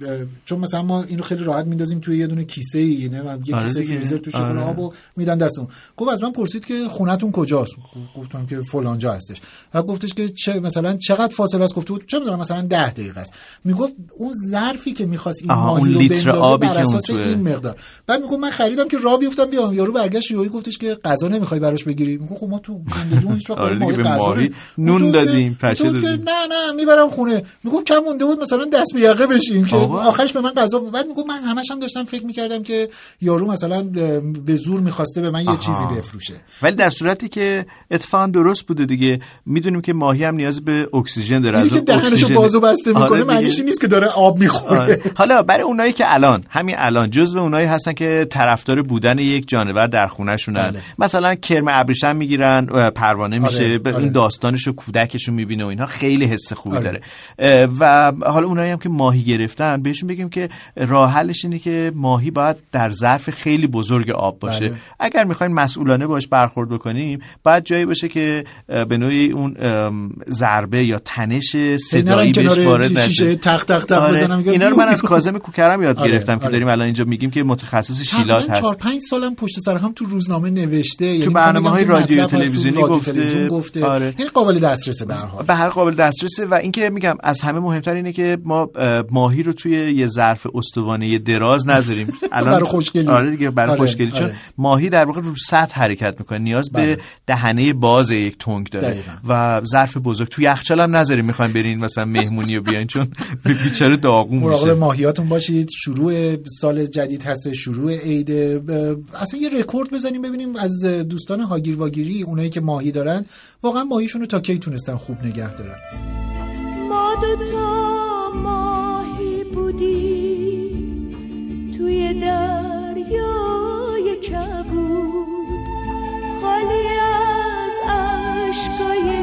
چون مثلا ما اینو خیلی راحت میندازیم توی یه دونه کیسه ای یه آره کیسه. فریزر توش آره. آب و میدن دستمون گفت از من پرسید که خونتون کجاست گفتم که فلانجا هستش بعد گفتش که چه مثلا چقدر فاصله است گفت بود چه می‌دونم مثلا 10 دقیقه است می‌گفت اون ظرفی که می‌خواست این ماهی اون رو لیتر آبی بر اون اساس توه. این مقدار بعد می‌گفت من خریدم که راه بیفتم بیام یارو برگشت یهو گفتش که غذا نمی‌خوای براش بگیری می‌گفت خب ما تو زندگیمون هیچ وقت آره غذا ماهی نمی- نون دادیم، پشه دادیم. نه نه می‌برم خونه می‌گفت کم مونده بود مثلا دست به یقه بشیم که. آخرش به من غذا بعد می‌گفت من همش هم داشتم فکر می‌کردم که یارو مثلا به زور می‌خواسته به من یه. چیزی بفروشه ولی در صورتی که اتفاقا درست بوده دیگه می‌دونیم که ماهی هم نیاز به اکسیژن داره از که دهنشو بازو بسته آره می‌کنه دیگه. معنیش نیست که داره آب می‌خوره آره. حالا برای اونایی که الان همین الان جزو اونایی هستن که طرفدار بودن یک جانور در خونهشونن بله. مثلا کرم ابریشم می‌گیرن پروانه میشه آره، به آره. اون داستانش و کودکشو می‌بینه و اینها خیلی حس خوبی آره. داره و حالا اونایی هم که ماهی گرفتن بهشون بگیم که راه حلش اینه که ماهی باید در ظرف خیلی بزرگ آب باشه بله. اگر می‌خوایم مسئولانه باش برخورد بکنیم باید جایی باشه که به نوعی اون ضربه یا تنش صدایی بهش وارد نشه تق تق تق آره. بزنم اینا رو من از. کاظم کوکرم یاد آره، گرفتم که آره. داریم الان اینجا میگیم که متخصص شیلات هست پنج سالم پشت سر هم تو روزنامه نوشته یعنی می‌خوام برنامه‌های بگم که رادیو تو تلویزیونی گفته. گفته آره. یعنی قابل دسترسه به هر حال به هر قابل دسترسه و اینکه میگم از همه مهمتر اینه که ما اه، ماهی رو توی یه ظرف استوانه دراز نذاریم الان برای خوشگلی. آره دیگه برای آره، خوشگلی چون آره. ماهی در واقع رو سطح حرکت می‌کنه نیاز بله. به دهنه باز یک تنگ داره دقیقاً. و ظرف بزرگ. توی یخچال هم نذاریم می‌خوایم برین مثلا مهمونی رو بیاین چون بیچاره داغون مراقب میشه. ماهیاتون باشید. شروع سال جدید هست شروع عید. اصلا یه رکورد بزنیم ببینیم از دوستان هاگیر واگیری اونایی که ماهی دارن واقعا ماهیشون رو تا کی تونستن خوب نگه دارن؟ ما دوتا ماهی بودیم توی دریای کبود. خالی از عشقای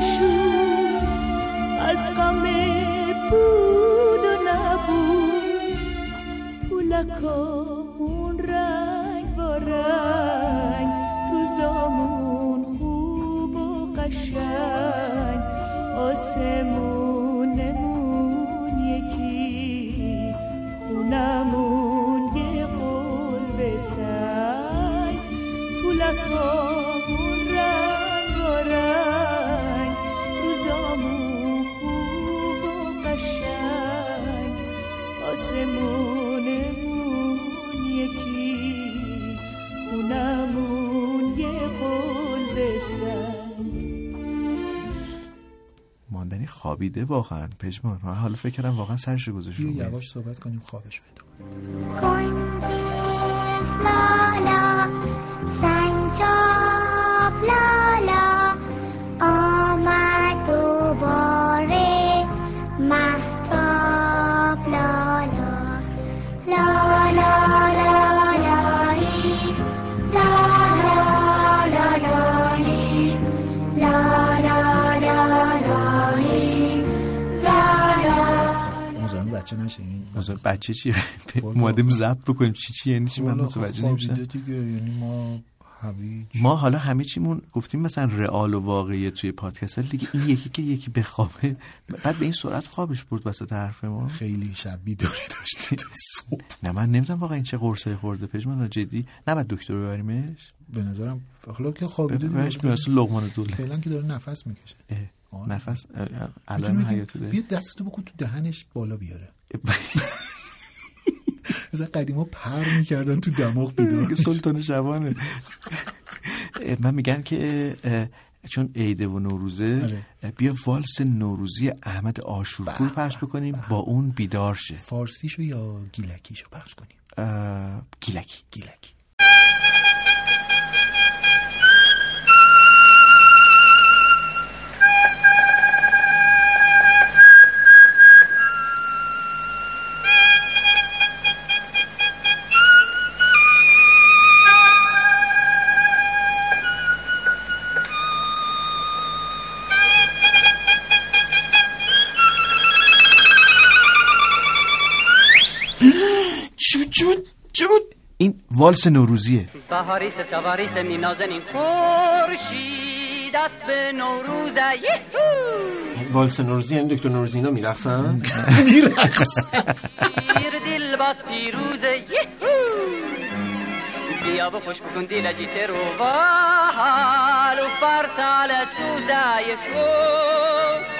بود و نبود پولکامون رنگ با رنگ روزامون خوب و قشنگ آسمونمون خوابیده واقعا پژمان من حالا فکر کردم واقعا سرش گذاشت رو میز. یواش صحبت کنیم خوابش بده کنجش بچه نشه مثلا بچه والا. اومدیم ضبط بکنیم. چی چی یعنی چی؟ من متوجه خب نمیشم. دیگه یعنی ما هویج ما حالا همه چیمون گفتیم مثلا رئال و واقعی توی پادکست. دیگه این یکی که یکی بخوابه بعد به این سرعت خوابش برد وسط حرف ما. خیلی شب بیداری تا صبح. نه من نمی‌دونم واقعا این چه قرصایی خورده پژمان جدی نباید دکتر رو ببریمش. به نظرم حالا که خوابیده دیگه. بیمارستان لقمان دوله. فعلا که داره نفس می‌کشه. نفس اه، اه، علائم حیاتی داره بیا دستتو بکن تو دهنش بالا بیاره. مثلا قدیما پر می‌کردن تو دماغ بیدار سلطان شبانه. من میگم که چون عیده و نوروزه آره. بیا والس نوروزی احمد آشورپور پخش بکنیم با اون بیدار شه. فارسیشو یا گیلکیشو پخش کنیم؟ گیلکی. گیلکی. این والس نوروزیه. بهاری سه سواری سه می نازنین خورشید دست به نوروز یهو! این والس نوروزی یعنی دکتر نوروزی اینا میرقصن؟ پیر دل باز پیروز یهو! بیا و خوش بکن دل جیت رو و حال و فرسال سوزه. یکو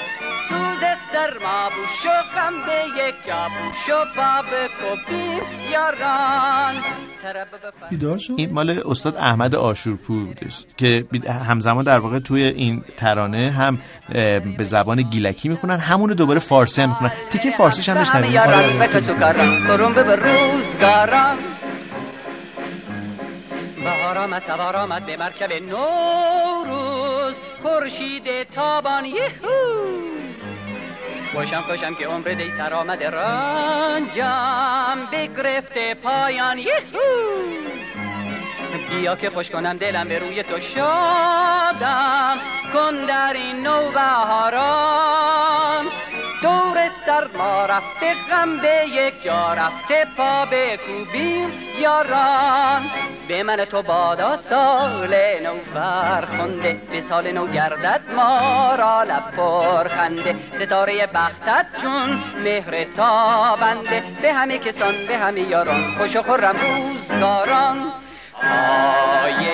سوز سرما بوشو غم به یک جا بوشو با بکوبیم یاران این مال استاد احمد آشورپور بودش که همزمان در واقع توی این ترانه هم به زبان گیلکی می‌خونن همونو دوباره فارسی هم می‌خونن. تیکه فارسیش هم بشنویم. روزگاران. بهار آمد سوار آمد به مرکب نوروز. خورشید تابان یهو. خوشم خوشم که عمر دی سر آمده رنجم بگرفته پایان. یهو! بیا که خوش کنم دلم به روی تو شادم کن در این نوبهاران دور سرما رفته غم به یک جا رفته پا به کوبیم یاران. به من تو بادا سال نو فرخنده به سال نو گردد ما را لب پرخنده. ستاره بختت چون مهر تابنده به همه کسان به همه یاران خوش و خرم روزگاران. پای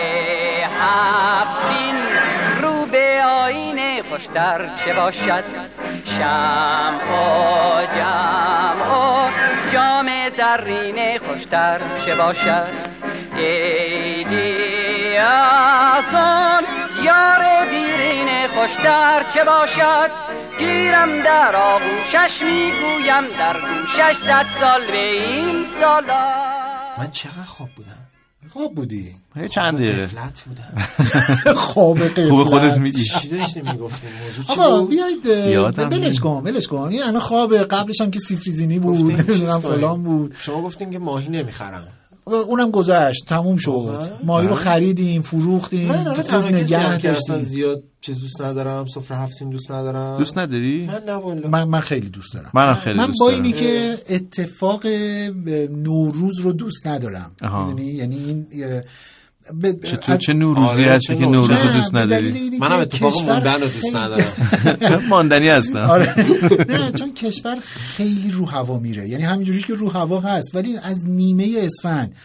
هفتین رو به آینه خوشتر چه باشد؟ شم و جم و جام زرینه خوشتر چه باشد؟ عیدی از آن یار دیرینه خوشتر چه باشد؟ گیرم در آغوشش می‌گویم در گوشش صد سال به این سالا. من چقدر خواب خواب بودی؟ یه چند دقیقه. غفلت بودم. خواب قفلت خوب خودت میگی. چی داشتیم می‌گفتیم موضوع چی آقا بیاید ولش نیست. کن ولش کن. این الان خواب قبلش هم که سیتریزینی بود نمی‌دونم. فلان بود. شما گفتین که ماهی نمی‌خرم. اونم گذشت تموم شد؟ ماهی رو. خریدیم فروختیم خوب نگه داشتیم. زیاد چیز دوست ندارم سفره هفت سین دوست ندارم. دوست نداری؟ من نه من من خیلی دوست دارم. منم خیلی من دوست با دارم. اینی که اتفاق نوروز رو دوست ندارم. آها. می‌دونی یعنی این به- چطور چه نوروزی آره، هستی که نوروز؟ رو دوست نداری؟ منم اتفاق کشور موندن رو دوست خیلی- ندارم. ماندنی هستم. آره. نه چون کشور خیلی رو هوا میره. یعنی همینجوریش که رو هوا هست. ولی از نیمه اسفند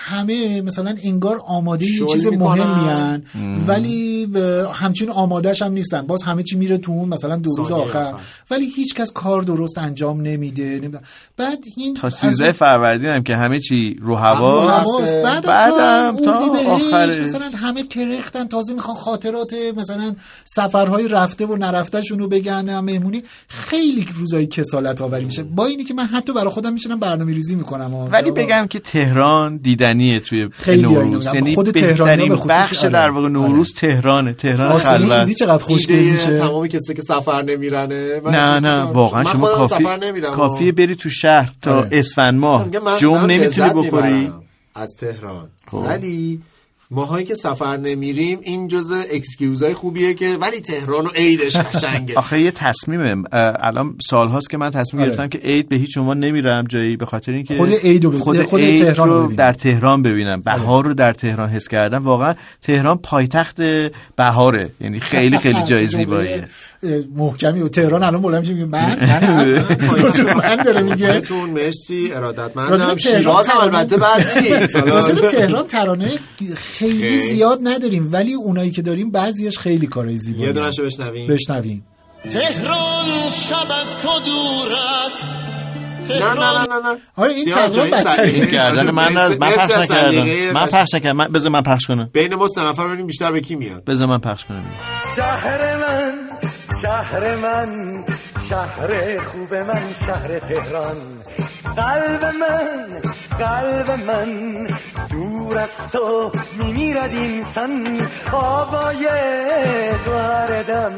همه مثلا انگار آماده یه چیز. مهمی ولی همچین آمادهش هم نیستن. باز همه چی میره تو اون مثلا دو روز آخر. آخر. ولی هیچ کس کار درست انجام نمیده. نمی‌دونم. بعد این تا از 13 اون- فروردین هم که همه چی رو هوا هواست. بعدم, تا, آخرش. مثلا همه ترختن تازه می‌خوان خاطرات مثلا سفرهای رفته و نرفتهشون رو بگن. هم مهمونی. خیلی روزای کسالت آوری میشه. با اینی که من حتی برای خودم میشنم برنامه ریزی می‌کنم. ولی بگم که تهران دیدنیه توی خیلی نوروز. یعنی خود خصوص بخش آره. در واقع نوروز تهرانه. تهران خلوت. ایدی چقدر خوشگل میشه؟ تمام کسی که سفر نمیرنه؟ نه نه واقعا شما کافی کافیه بری تو شهر تا آره. اسفند ماه. جمع نمی‌تونی بخوری. از تهران. خب. ولی ماهایی که سفر نمیریم این جزء excuse ای خوبیه که ولی تهران و عیدش قشنگه. آخه یه تصمیمه الان سال هاست که من تصمیم آره. گرفتم که عید به هیچ عنوان نمیرم جایی به خاطر اینکه خود عید رو خود, خود عید تهران رو ببینم. در تهران ببینم. بهار رو در تهران حس کردم. واقعا تهران پایتخت بهاره. یعنی خیلی خیلی جای زیباییه. محکمی. و تهران الان میشه میگه من؟ من؟ من داره میگه. بهتون مرسی ارادتمندم. شیراز هم البته بعد تهران ترانه خیلی خیلی. زیاد نداریم ولی اونایی که داریم بعضیاش خیلی کارهای زیبایی. یه دونشو بشنویم. بشنویم. تهران شب از تو دور است. نه نه نه نه آره این تقریبا. سلیقه. این کردن من از من پخش نکردم. من. پخش نکردم. من بذار من پخش کنم. بین ما سه نفر ببینیم بیشتر به کی میاد؟ بذار من پخش کنم. شهر من شهر من شهر خوب من شهر تهران. قلب من قلب من دور از تو میمیرد اینسان آوای تو هر دم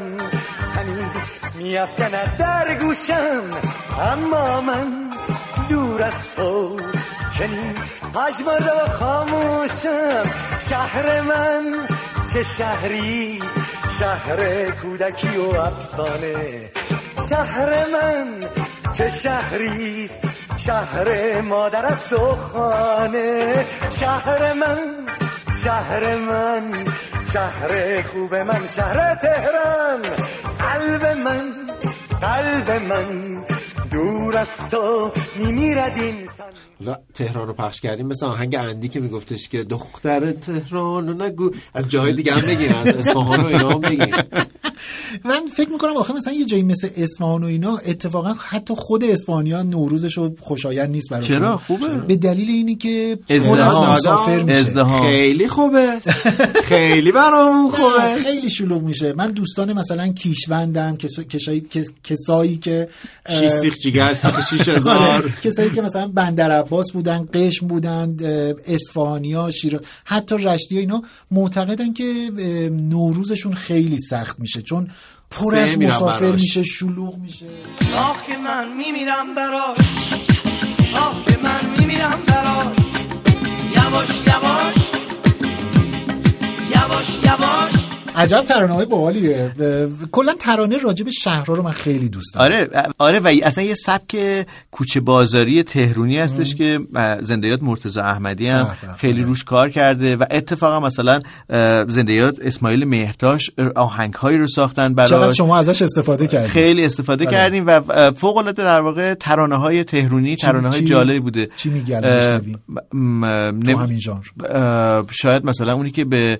هنی میافکند در گوشم. اما من دور از تو چنین پژمرده و خاموشم. شهر من چه شهریست شهر کودکی و افسانه. شهر من چه شهریست شهر مادر است و خانه. شهر من شهر من. شهر خوب من شهر تهران. قلب من قلب من دور از تو میمیرد اینسان لا تهران رو پخش کردیم. مثل آهنگ اندی که میگفتش که دختر تهران رو نگو. از جاهای دیگه هم بگیم از اصفهان و اینا هم بگیم. من فکر می‌کنم آخه مثلا یه جایی مثل اصفهان و اینا اتفاقا حتی خود اسپانیا نوروزش رو خوشایند نیست براشون. چرا؟ خوبه. به دلیل اینی که مسافر میشه. خیلی خوبه. خیلی برامون خوبه. خیلی شلوغ میشه. من دوستان مثلا کیشوندم کسا- کشایی- کس- کسایی که شیش سیخ جیگر سیخ شیش هزار. کسایی که مثلا بندر عباس بودن قشم بودن اه، اصفهانیا شیراز حتی رشتی اینا معتقدن که نوروزشون خیلی سخت میشه چون پر از مسافر. میشه شلوغ میشه. آه که من میمیرم براش. آه که من میمیرم براش. یواش یواش. یواش یواش. عجب ترانه های باحالیه کلا ترانه راجع به شهرها رو من خیلی دوست دارم. آره آره و اصلا یه سبک کوچه بازاری تهرونی هستش که زندیات مرتضی احمدی هم. خیلی روش کار کرده و اتفاقا مثلا زندیات اسماعیل مهرتاش آهنگ هایی رو ساختن چقدر براش شما ازش استفاده کردید؟ خیلی استفاده آره. کردیم و فوق العاده در واقع ترانه های تهرونی ترانه های جالبی بوده. چی میگی الان؟ اه، بشنویم؟ م- م- تو همین ژانر. شاید مثلا اونی که به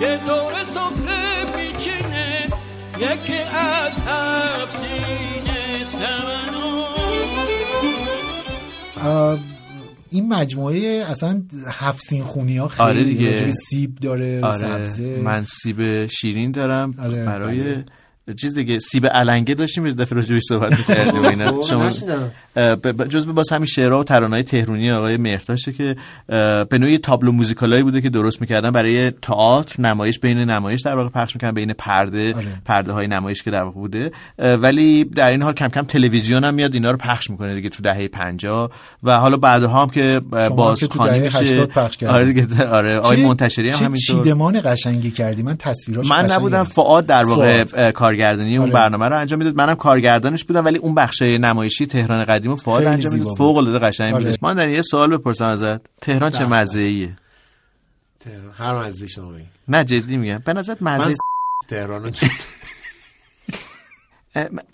که دور سفره بیچینه یکی از هفت سینه سمنو این مجموعه اصلا هفت سین خونی ها خیلی آره دیگه. سیب داره آره سبزه من سیب شیرین دارم آره، برای بله. چیز دیگه سیب علنگه داشتیم یه دفعه راجع بهش صحبت می‌کردیم اینا خب، شما نشنیدم. اه، ب- ب- جزء باز همین شعرها و ترانه‌های تهرونی آقای مهرداشه که به نوعی تابلو موزیکالایی بوده که درست می‌کردن برای تئاتر نمایش بین نمایش در واقع پخش می‌کردن بین پرده آره. پرده های نمایش که در واقع بوده ولی در این حال کم کم تلویزیون هم میاد اینا رو پخش می‌کنه دیگه تو دهه 50 و حالا بعدها هم که شما باز دهه میشه 80 پخش. آره دیگه آره آقای منتشری هم همینطور چیدمان قشنگی کردی من تصویراش من. نبودم فعاد در واقع فؤاد. کارگردانی اون آره. برنامه رو انجام می‌داد. منم کارگردانش بودم ولی اون بخش نمایشی تهران قدیم رو فعاد خیلی انجام می‌داد. فوق العاده قشنگ آره. بود من در یه سوال بپرسم ازت. تهران چه بله. مزه ایه تهران. هر مزه شما. نه جدی میگم. به نظرت من مزه تهران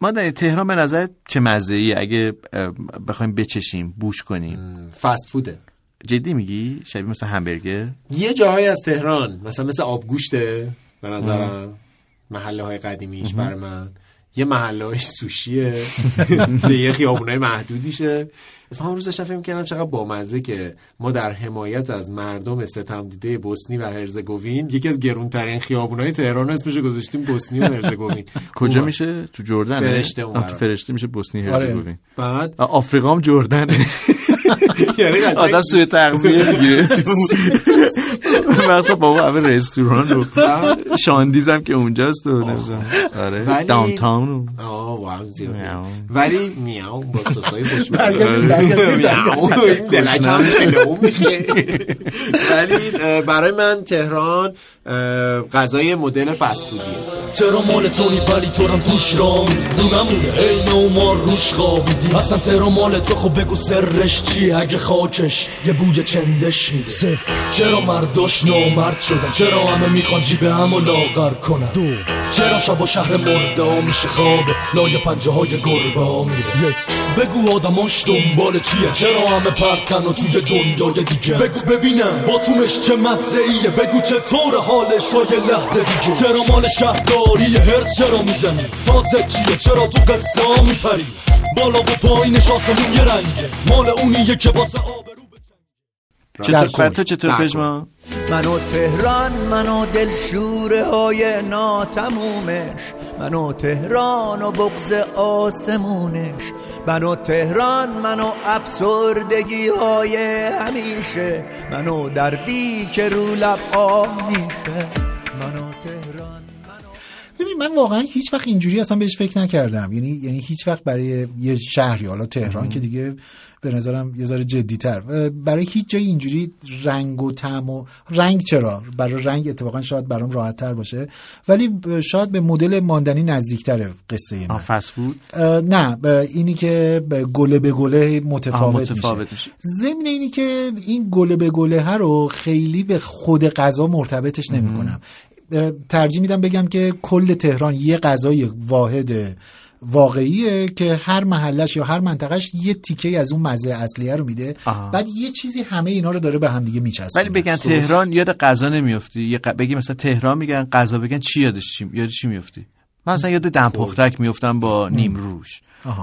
ما در تهران به نظرت چه مزه ایه اگه بخوایم بچشیم بوش کنیم. فست فوده. جدی میگی؟ شبیه مثل همبرگر؟ یه جاهایی از تهران. مثلا مثل آبگوشته به نظرم. محله های قدیمیش برای من. یه محله های سوشیه. یه خیابونای محدودیشه. اتفاقا روز داشتم فکر کردم چقدر بامزه که ما در حمایت از مردم ستم دیده بوسنی و هرزگوین یکی از گرونترین خیابونای تهران اسمش گذاشتیم بوسنی و هرزگوین. کجا. میشه؟ تو جردن فرشته اون تو. فرشته میشه بوسنی آره. هرزگوین. بعد؟ آه، آفریقا هم جردن یعنی آدم سوی تغذیه می‌گیره. مثلا با اون همه رستوران رو شاندیز هم که اونجاست و. آره ولی- داونتاون رو. آه زیاد. ولی میاو با سسای خوشمزه ولی برای من تهران غذای مدل فست چرا مال تونی ولی تو هم توش را میدی. نمونه عین روش خوابیدی. اصلا ترا مال تو؟ خب بگو سرش چیه اگه خاکش یه بوی چندش میده. صفر. چرا مرداش نامرد شدن؟ چرا همه می‌خوان جیب هم و لاغر کنن؟ دو. چرا و شهر مرده میشه خواب؟ لای پنجه های گربه میره. بگو آدماش دنبال چیه؟ چرا همه پرتن و توی دنیای دیگه؟ بگو ببینم. باتونش چه مزه ایه بگو چطور حالش تا یه لحظه دیگه. چرا مال شهرداری هرس چرا می‌زنی؟ فازت چیه؟ چرا تو قصه ها میپری؟ بالا و پایینش آسمون یه رنگه. مال اونیه که واسه آبرو چطور تو چطور در منو تهران منو دلشوره های ناتمومش منو تهران و بغز آسمونش. منو تهران منو افسردگی های همیشه. منو دردی که رو لب میشه. منو تهران ببین من واقعا هیچ وقت اینجوری اصلا بهش فکر نکردم. یعنی یعنی هیچ وقت برای یه شهری حالا تهران که دیگه به نظرم یه ذره جدیتر. برای هیچ جای اینجوری رنگ و طعم و رنگ چرا؟ برای رنگ اتفاقا شاید برام راحت تر باشه. ولی شاید به مدل ماندنی نزدیکتره قصه من. فست فود نه اینی که به گله به گله متفاوت, متفاوت میشه. ضمن اینی که این گله به گله ها رو خیلی به خود غذا مرتبطش نمی کنم ترجیح میدم بگم که کل تهران یه غذای واحد واقعیه که هر محلش یا هر منطقهش یه تیکه از اون مزه اصلیه رو میده. آها. بعد یه چیزی همه اینا رو داره به هم دیگه میچسبه ولی بگن تهران یاد غذا نمیافتی. یه ق- بگی مثلا تهران میگن غذا بگن چی یادش چی یاد چی میافتی؟ من مثلا یاد دمپختک میفتم با نیم روش.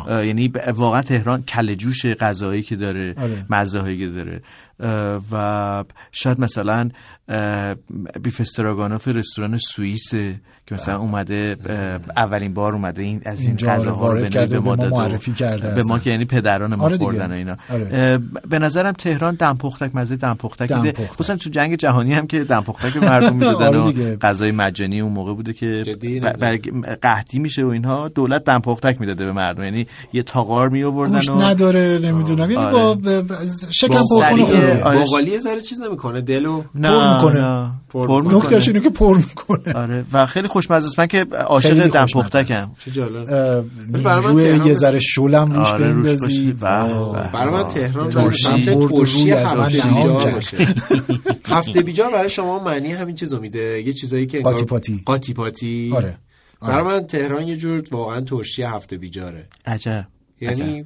یعنی واقعا تهران کل جوش غذایی که داره آره. مزه هایی که داره. و شاید مثلا بیف استراگانوف رستوران سوئیسه که مثلا اومده اولین بار اومده این از این غذاها رو به ما معرفی کرده به ما اصلا. که یعنی پدران ما آره. خوردن اینا آره. به نظرم تهران دمپختک مزه دمپختک میده. خصوصا تو جنگ جهانی هم که دمپختک مردم می‌دادن آره. غذای مجانی اون موقع بوده که برگ- قحطی میشه و اینها دولت دمپختک می‌داده به مردم یعنی یه تاغار می آوردن گوشت و نداره نمی‌دونم یعنی آره. با شکم با پر کنه سریع- خوبه. باقالی ذره چیز نمی‌کنه دلو پر می‌کنه. نه. پر می‌کنه. نکتهش اینه که پر می‌کنه آره و خیلی خوشمزه است من که عاشق خوشمزه دمپختکم چه جالب یه ذره شلم روش آره، روش بندازی باشی. به، واه. به. برای من تهران باید سمت ترشی هفته کرد. باشه هفته بیجار برای شما معنی همین چیزو میده یه چیزایی که انگار- قاطی پاتی. قاطی پاتی آره. آره. برای من تهران یه جور واقعا ترشی هفته بیجاره عجب یعنی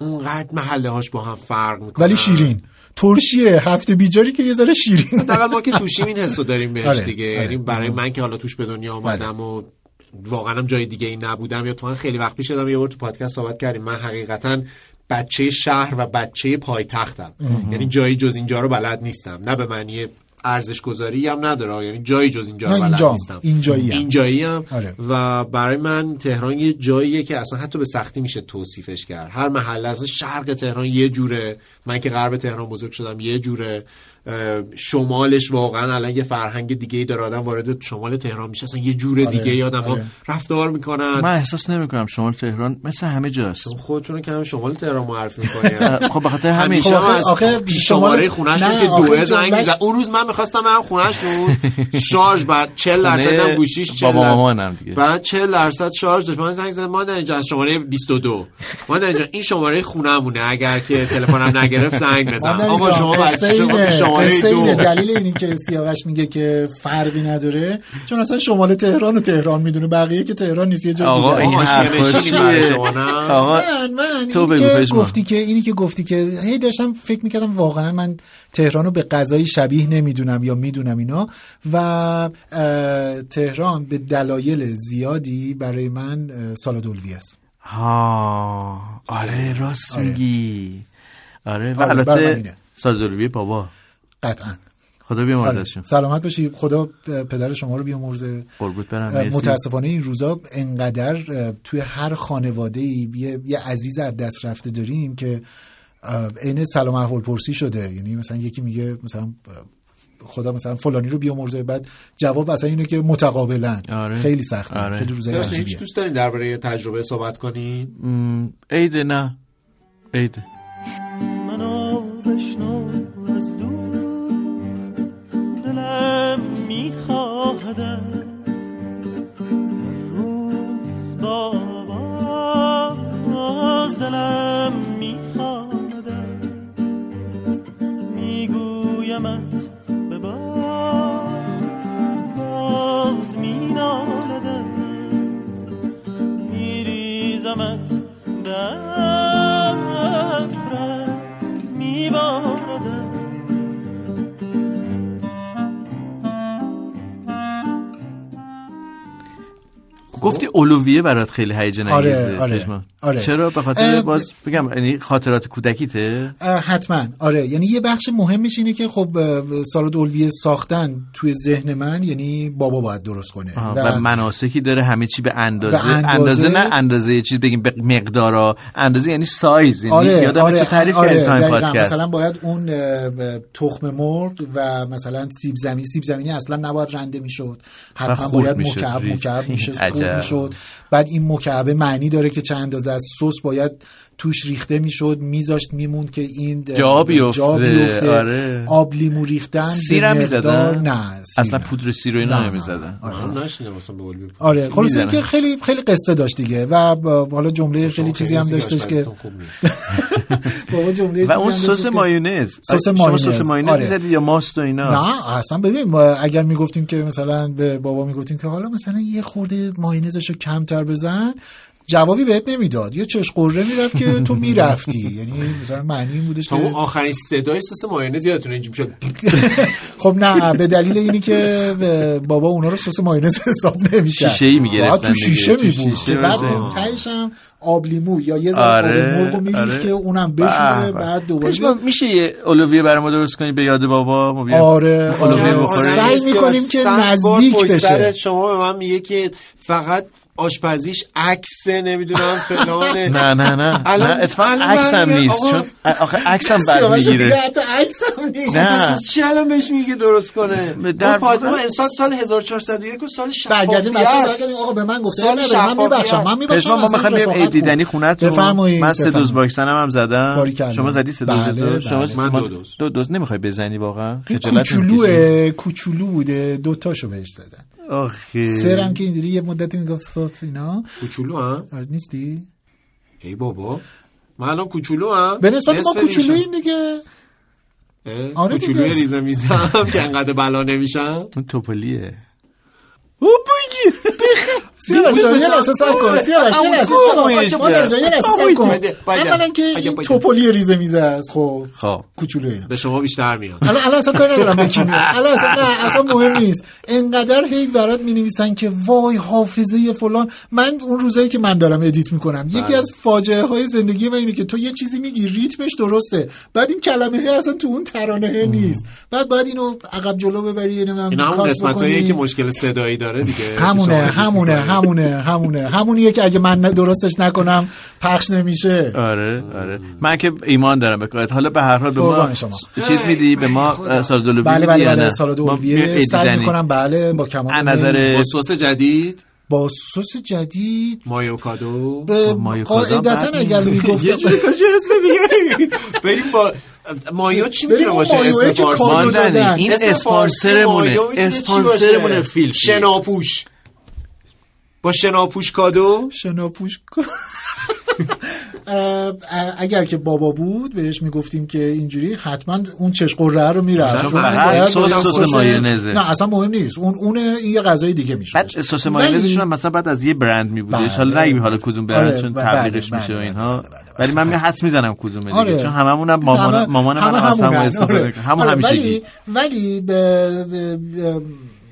اونقدر محله هاش با هم فرق می‌کنه ولی شیرین ترشیه هفته بیجاری که یه ذره شیرین. حداقل ما که توشیم این حسو داریم بهش آره، دیگه. آره. یعنی برای من که حالا توش به دنیا آمدم و واقعا هم جای دیگه ای نبودم یا تو خیلی وقت پیش شدم یه بار تو پادکست صحبت کردیم. من حقیقتا بچه شهر و بچه پایتختم. یعنی جایی جز اینجا رو بلد نیستم. نه به معنی ارزش گذاری هم نداره. یعنی جایی جز اینجا نه اینجا. نیستم. اینجایی هم. اینجایی هم. آره. و برای من تهران یه جاییه که اصلا حتی به سختی میشه توصیفش کرد. هر محله از شرق تهران یه جوره. من که غرب تهران بزرگ شدم یه جوره. شمالش واقعا الان یه فرهنگ دیگه ای داره آدم وارد شمال تهران میشه. اصلا یه جور آره، دیگه ای آدم ها آره. رفتار می‌کنن. من احساس نمی‌کنم شمال تهران مثل همه جاست. خودتون که هم شمال تهران معرفی می‌کنین خب به خاطر همین. همیشه خب آخه- شماره خونهشون نه، که دوه زنگ میزن اون روز من می‌خواستم برم خونهشون. شارژ بعد 40 درصد هم گوشیش 40 بابا درصد مامانم دیگه. بعد 40 درصد شارژ داشت. من زنگ زدم ما در اینجا از شماره 22 ما در اینجا این شماره خونهمونه. اگر که تلفنم نگرفت زنگ بزن. آقا شما قصه اینه دلیل اینی که سیاوش میگه که فرقی نداره. چون اصلا شمال تهران و تهران می‌دونه بقیه که تهران نیست یه جای آقا دیگه این آقا، من من تو بگو که پشمان. گفتی که اینی که گفتی که هی داشتم فکر می‌کردم واقعا من تهران رو به غذای شبیه نمی‌دونم یا می‌دونم اینا. و تهران به دلایل زیادی برای من اه، سالادولوی است. ها آره راست آره. میگی. آره و آره، من البته. سازدلوی بابا. قطعا. خدا آره. بیامرزشون سلامت باشی. خدا پدر شما رو بیامرزه. قربوت برم. متاسفانه این روزا انقدر توی هر خانواده یه, یه عزیز از دست رفته داریم که عین سلام احوال پرسی شده. یعنی مثلا یکی میگه مثلا خدا مثلا فلانی رو بیامرزه. بعد جواب اصلا اینه که متقابلا. آره. خیلی سخته. آره. خیلی روزای سیاوش، هیچ دوست دارین درباره یه تجربه صحبت کنین؟ م، عیده نه. عیده. منو بشنو. گفتی اولویه برات خیلی هیجان آره، انگیزه آره، پشمان. آره. چرا؟ به خاطر باز بگم یعنی خاطرات کودکیته؟ حتما. آره. یعنی یه بخش مهمش اینه که خب سالاد اولویه ساختن توی ذهن من یعنی بابا باید درست کنه. آها، و مناسکی داره همه چی به اندازه به اندازه- اندازه نه اندازه یه چیز بگیم به مقدارا. اندازه یعنی سایز یعنی آره یادم آره تو تعریف آره دقیقاً. پادکست. مثلا باید اون تخم مرغ و مثلا سیب زمینی سیب زمینی اصلا نباید رنده می‌شد. حتما باید می‌شد، مکعب. مکعب عجب. می‌شد. بعد این مکعبه معنی داره که چند اندازه از سس باید توش ریخته می‌شد میذاشت میموند که این جا بیفته. جا بیفته. آره. آب لیمو ریختن سیرم مقدار- می‌زدن نه سیر اصلا. پودر سیر اینا نمی‌زدن من نشنیدم مثلا به اولویه آره خلاص. اینکه خیلی خیلی قصه داشت دیگه و حالا جمله خیلی چیزی هم داشتش که خوب نیست. بابا جمله و اون سس مایونز سس شما مایونز. سس مایونز آره. می‌زدی یا ماست و اینا نه اصلا ببین ما اگر می‌گفتیم که مثلا به بابا می‌گفتیم که حالا مثلا یه خورده ماینزش رو کمتر بزن جوابی بهت نمی‌داد یه چش قره می‌رفت که تو می‌رفتی یعنی مثلا معنی این بودش تا اون که آخرین صدای سس مایونز یادتونه اینجوری شد خب نه به دلیل اینی که بابا اونا رو سس ماینز حساب نمی‌کرد شیشه‌ای می‌گرفتن باید تو. شیشه میبود شیشه که بعد تهش هم آب لیمو یا یه ذره آره، آب مرغ میریخت آره. که اونم بشوره به. بعد دوباره میشه یه اولویه برای ما درست کنی به یاد بابا ما آره اولویه آره. بخوریم. سعی می‌کنیم که نزدیک پشت بشه سرت شما به من میگه که فقط آشپزیش عکس نمی‌دونم فلانه. نه نه نه. الان- نه اتفاقا هم نیست. چون آخه عکس هم بد می‌گیره. حتی نیست. نه. چی الان بهش میگه درست کنه؟ در در ما واقع- امسال سال 1401 و سال برگردیم بچه شفافیت. برگردیم آقا به من گفته. سال نه، من. میبخشم. من میبخشم. ما می‌خوایم بریم عید دیدنی بفرمایید. من سه دوز. واکسنم هم زدم. شما زدی سه دوز بله، تو شما بله. من دو دوز. دو دوز نمی‌خوای بزنی واقعا؟ خجالت؟ کوچولوه کوچولو بوده. دوتاشو بهش زدن. آخه سرم که اینجوری یه مدتی می‌گفت صاف اینا. کوچولو هم آره، نیستی؟ ای بابا. من الان کوچولو هم. به نسبت ما کوچولوییم دیگه. آره کوچولوی دیگه. ریزه میزم که انقدر بلا نمیشم. اون توپلیه. سیاوش جان یه لحظه صبر کن سیاوش یه لحظه آموزش مادر جان یه لحظه صبر کن بده، بده. اولا که این. توپلی ریزه میزه است خب خب کوچولو اینا به شما بیشتر میاد الان الان اصلا کاری ندارم به کی الان اصلا نه اصلا مهم نیست انقدر هی برات می نویسن که وای حافظه فلان من اون روزایی که من دارم ادیت می‌کنم یکی از فاجعه های زندگی من اینه که تو یه چیزی میگی ریتمش درسته. بعد این کلمه های اصلا تو اون ترانه نیست. بعد باید اینو عقب جلو ببری اینا کات قسمتایی. که مشکل صدایی داره دیگه. همونه همونه. همونه همونه. همونیه که اگه من درستش نکنم پخش نمیشه. آره آره. من که ایمان دارم به کارت. حالا به هر حال به ما شما. چیز میدی؟ به ما سالاد اولویه بله بله بله؟ سال دولویه سعی. می‌کنم. بله با کمال نظر با سس جدید؟ با سس جدید؟ مایو کادو به مایو کادو قاعدتا اگر یه می‌گفتم جوری داشت اسم دیگه بریم با مایو چی می‌تونه باشه؟ اسم فارسی. این اسپانسرمونه. اسپانسرمونه؟ فیلم. شناپوش. با شناپوش کادو شناپوش اگر که بابا بود بهش می‌گفتیم که اینجوری حتما اون چش غره رو می‌رفت باید سس- سس مایونزه. نه اصلا مهم نیست اون اون این یه غذای دیگه میشه بعد سس مایونزشون هم مثلا بعد از یه برند می بودش بله. حالا نگیم حالا کدوم برند آره، چون بله، تبلیغش بله، میشه و بله، اینها بله، بله، بله. ولی من می حدس می‌زنم کدومه دیگه آره. چون هممون هم مامان مامان من هم. استفاده آره. همون همیشگی ولی ولی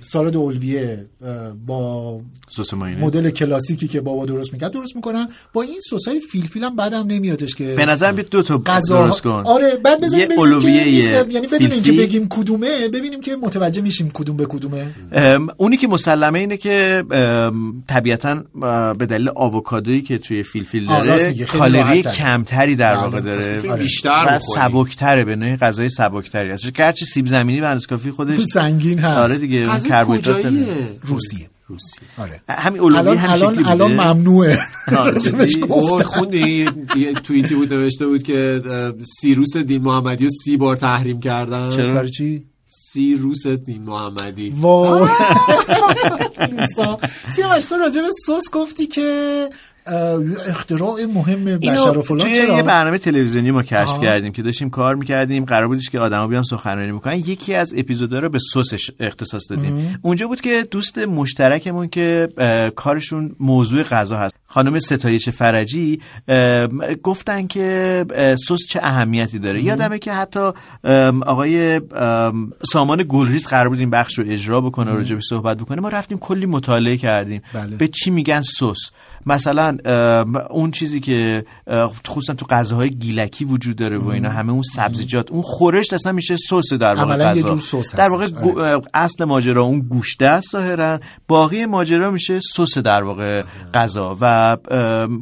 سالاد اولویه با سس مایونز مدل کلاسیکی که بابا درست می‌کرد درست می‌کنن با این سسای فیلفیل هم بعدم نمیادش که به نظر بیاد دو تا غذا درست کن آره بعد یه ببینیم که اولویه یعنی بدون اینکه. بگیم کدومه ببینیم که متوجه میشیم کدوم به کدومه اونی که مسلمه اینه که طبیعتا به دلیل آووکادویی که توی فیلفیل داره کالری. کمتری در بله. واقع پس داره آره. بیشتر و. سبکتره به نوعی غذای سبکتری هستش گرچه سیب زمینی به اندازه کافی خودش سنگین هست آره دیگه کربوهیدرات کجاییه؟ روسیه روسی. آره. همین الان الان شکلی الان بوده. ممنوعه. آره، خوندی یه- توییتی بود نوشته بود که سیروس دین محمدی رو سی بار تحریم کردن. چرا؟ برای چی؟ سیروس دین محمدی. وای. سیاوش تو راجع به سس گفتی که اختراع مهم بشر و فلان چرا؟ یه برنامه تلویزیونی ما کشف آها. کردیم که داشتیم کار می‌کردیم قرار بودش که آدما بیان سخنرانی می‌کنن یکی از اپیزودا رو به سسش اختصاص دادیم. اونجا بود که دوست مشترکمون که کارشون موضوع غذا هست. خانم ستایش فرجی گفتن که سس چه اهمیتی داره. یادمه که حتی ام، آقای ام، سامان گلریز قرار بود این بخش رو اجرا بکنه راجع به صحبت بکنه. ما رفتیم کلی مطالعه کردیم. بله. به چی میگن سس؟ مثلا اون چیزی که خصوصا تو غذاهای گیلکی وجود داره و اینا همه اون سبزیجات اون خورش اصلا میشه سس در واقع غذا. در واقع اه، اصل ماجرا اون گوشته است ظاهرا. باقی ماجرا میشه سس در واقع غذا و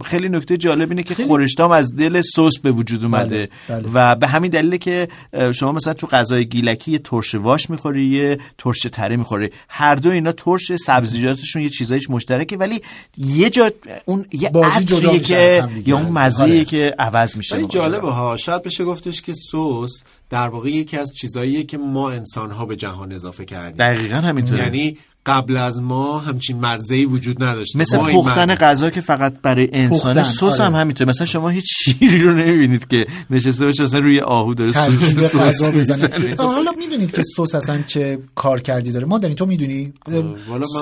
خیلی نکته جالب اینه که خورشتام از دل سس به وجود اومده بله. و به همین دلیله که شما مثلا تو غذای گیلکی یه ترش واش می‌خوری یه ترش تره می‌خوری. هر دو اینا ترش سبزیجاتشون یه چیزایش مشترکه ولی یه جا اون یه بازی جدا عطریه میشه که. یا اون آره. که عوض میشه ولی. جالبه ها شاید بشه گفتش که سس در واقع یکی از چیزاییه که ما انسان ها به جهان اضافه کردیم دقیقا همینطوره یعنی قبل از ما همچین مزه‌ای وجود نداشت مثل پختن غذا که فقط برای انسان پختن، سس آره. هم همینطوره مثلا شما هیچ شیری رو نمی‌بینید که نشسته باشه مثلا روی آهو داره سس سس بزنه. حالا می‌دونید که سس اصلا چه کارکردی داره. ما تو می‌دونی؟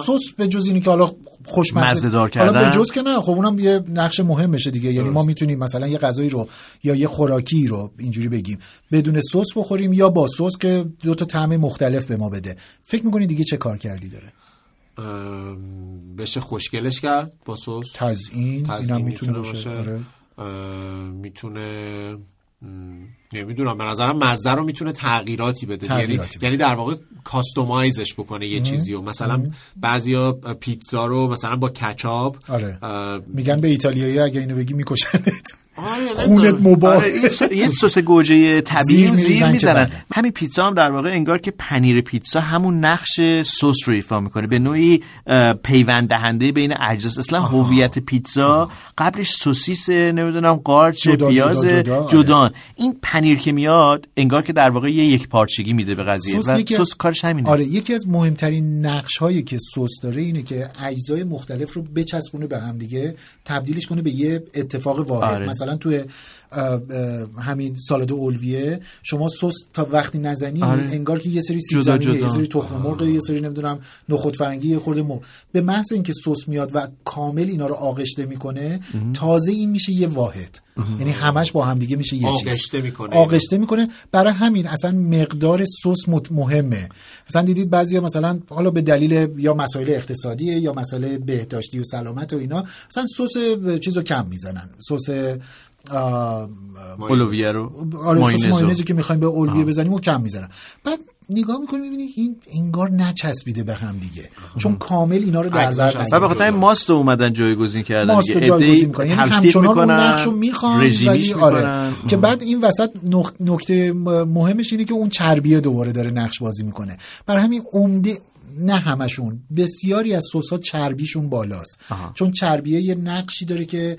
سس به جز اینی که حالا خوشمزه حالا کردن؟ به جز که نه خب اونم یه نقش مهمشه دیگه. یعنی ما می‌تونیم مثلا یه غذایی رو یا یه خوراکی رو اینجوری بگیم. بدون سس بخوریم یا با سس که دو تا طعم مختلف به ما بده. فکر می‌کنی دیگه چه کارکردی داره؟ بشه خوشگلش کرد با سس. تزیین اینم می‌تونه باشه؟ آره. می‌تونه نمی‌دونم به نظرم مزه رو می‌تونه تغییراتی بده. یعنی بده. یعنی در واقع customize ش بکنه یه چیزی رو. مثلا بعضیا پیتزا رو مثلا با کچاپ آره. میگن به ایتالیایی اگه اینو بگی میکشنت. خونت نمی‌دونم. مباه آره، یه سس گوجه طبیعی زیر می‌زنن. همین پیتزا هم در واقع انگار که پنیر پیتزا همون نقش سس رو ایفا می‌کنه. به نوعی پیوند دهنده بین اجزاست اصلا هویت پیتزا قبلش سوسیس نمی‌دونم قارچ پیاز آره. جدان. این پنیر که میاد انگار که در واقع یه یک پارچگی میده به قضیه. و سس کارش همینه. آره یکی از مهمترین نقش هایی که سس داره اینه که اجزای مختلف رو بچسبونه به هم دیگه تبدیلش کنه به یه اتفاق واحد. آره. مثلا توی اه، اه، همین سالاد اولویه. شما سس تا وقتی نزنی آره. انگار که یه سری سیب جدا. یه سری تخم مرغ یه سری نمی‌دونم نخود فرنگی یه خورده مرغ. به محض اینکه سس میاد و کامل اینا رو آغشته می‌کنه تازه این میشه یه واحد. یعنی همش با هم دیگه میشه یه چیز. آغشته می‌کنه. آغشته می‌کنه. برای همین اصلا مقدار سس مهمه. مثلا دیدید بعضیا مثلا حالا به دلیل یا مسائل اقتصادیه یا مسائل بهداشتی و سلامت و اینا مثلا سس چیزو کم می‌زنن. سس آه، اولویه رو. آره. مایونزی که می‌خوایم به اولویه بزنیم و کم می‌زنن بعد نگاه می‌کنی می‌بینی این انگار نچسبیده به هم دیگه. چون کامل اینا رو در بر و به. خاطر ماست اومدن جایگزین کردن. ماست جایگزین می‌کنن. یعنی همچنان اون می‌کنن، نقش رو می‌خوان رژیمیش ولی آره. که بعد این وسط نق- نکته مهمش اینه که اون چربیه دوباره داره نقش بازی می‌کنه. برای همین عمده نه همشون بسیاری از سس ها چربیشون بالاست آها. چون چربیه یه نقشی داره که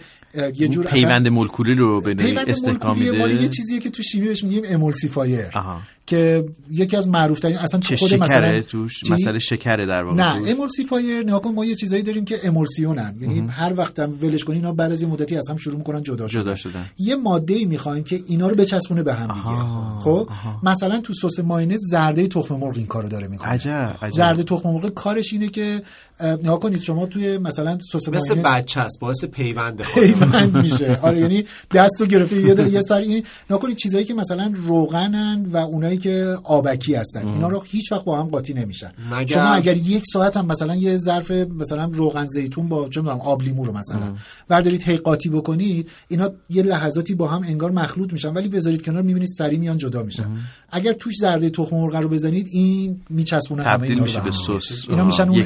یه جور پیوند مولکولی رو به پیوند استحکام مولکولی مال یه میده چیزیه که تو شیمی بهش میگیم emulsifier آها. که یکی از معروف ترین اصلا چه خود مثلا توش؟ مسئله شکره در واقع نه. emulsifier نه کن ما یه چیزایی داریم که امولسیونن یعنی هر وقت هم ولش کنی اینا بعد از یه مدتی از هم شروع می‌کنن جدا شدن. جدا شدن. یه ماده ای می‌خوایم که اینا رو بچسبونه به هم دیگه. خب؟ مثلا تو سس ماینز زرده تخم مرغ این کارو داره می‌کنه. عجب عجب. زرده تخم مرغ کارش اینه که نگاه کنید شما توی مثلا سس مثل بچه است باعث پیونده پیوند میشه آره یعنی دستو گرفته یه, یه سر این نکنید چیزایی که مثلا روغنن و اونایی که آبکی هستن اینا رو هیچ وقت با هم قاطی نمیشن مگر- شما اگر یک ساعت هم مثلا یه ظرف مثلا روغن زیتون با چه می‌دونم آب لیمو رو مثلا بردارید هی قاطی بکنید اینا یه لحظاتی با هم انگار مخلوط میشن ولی بذارید کنار می‌بینید سری میان جدا میشن اگر توش زرده تخم مرغ رو بزنید این میچسبونه همه اینا به. سس. اینا. میشن اون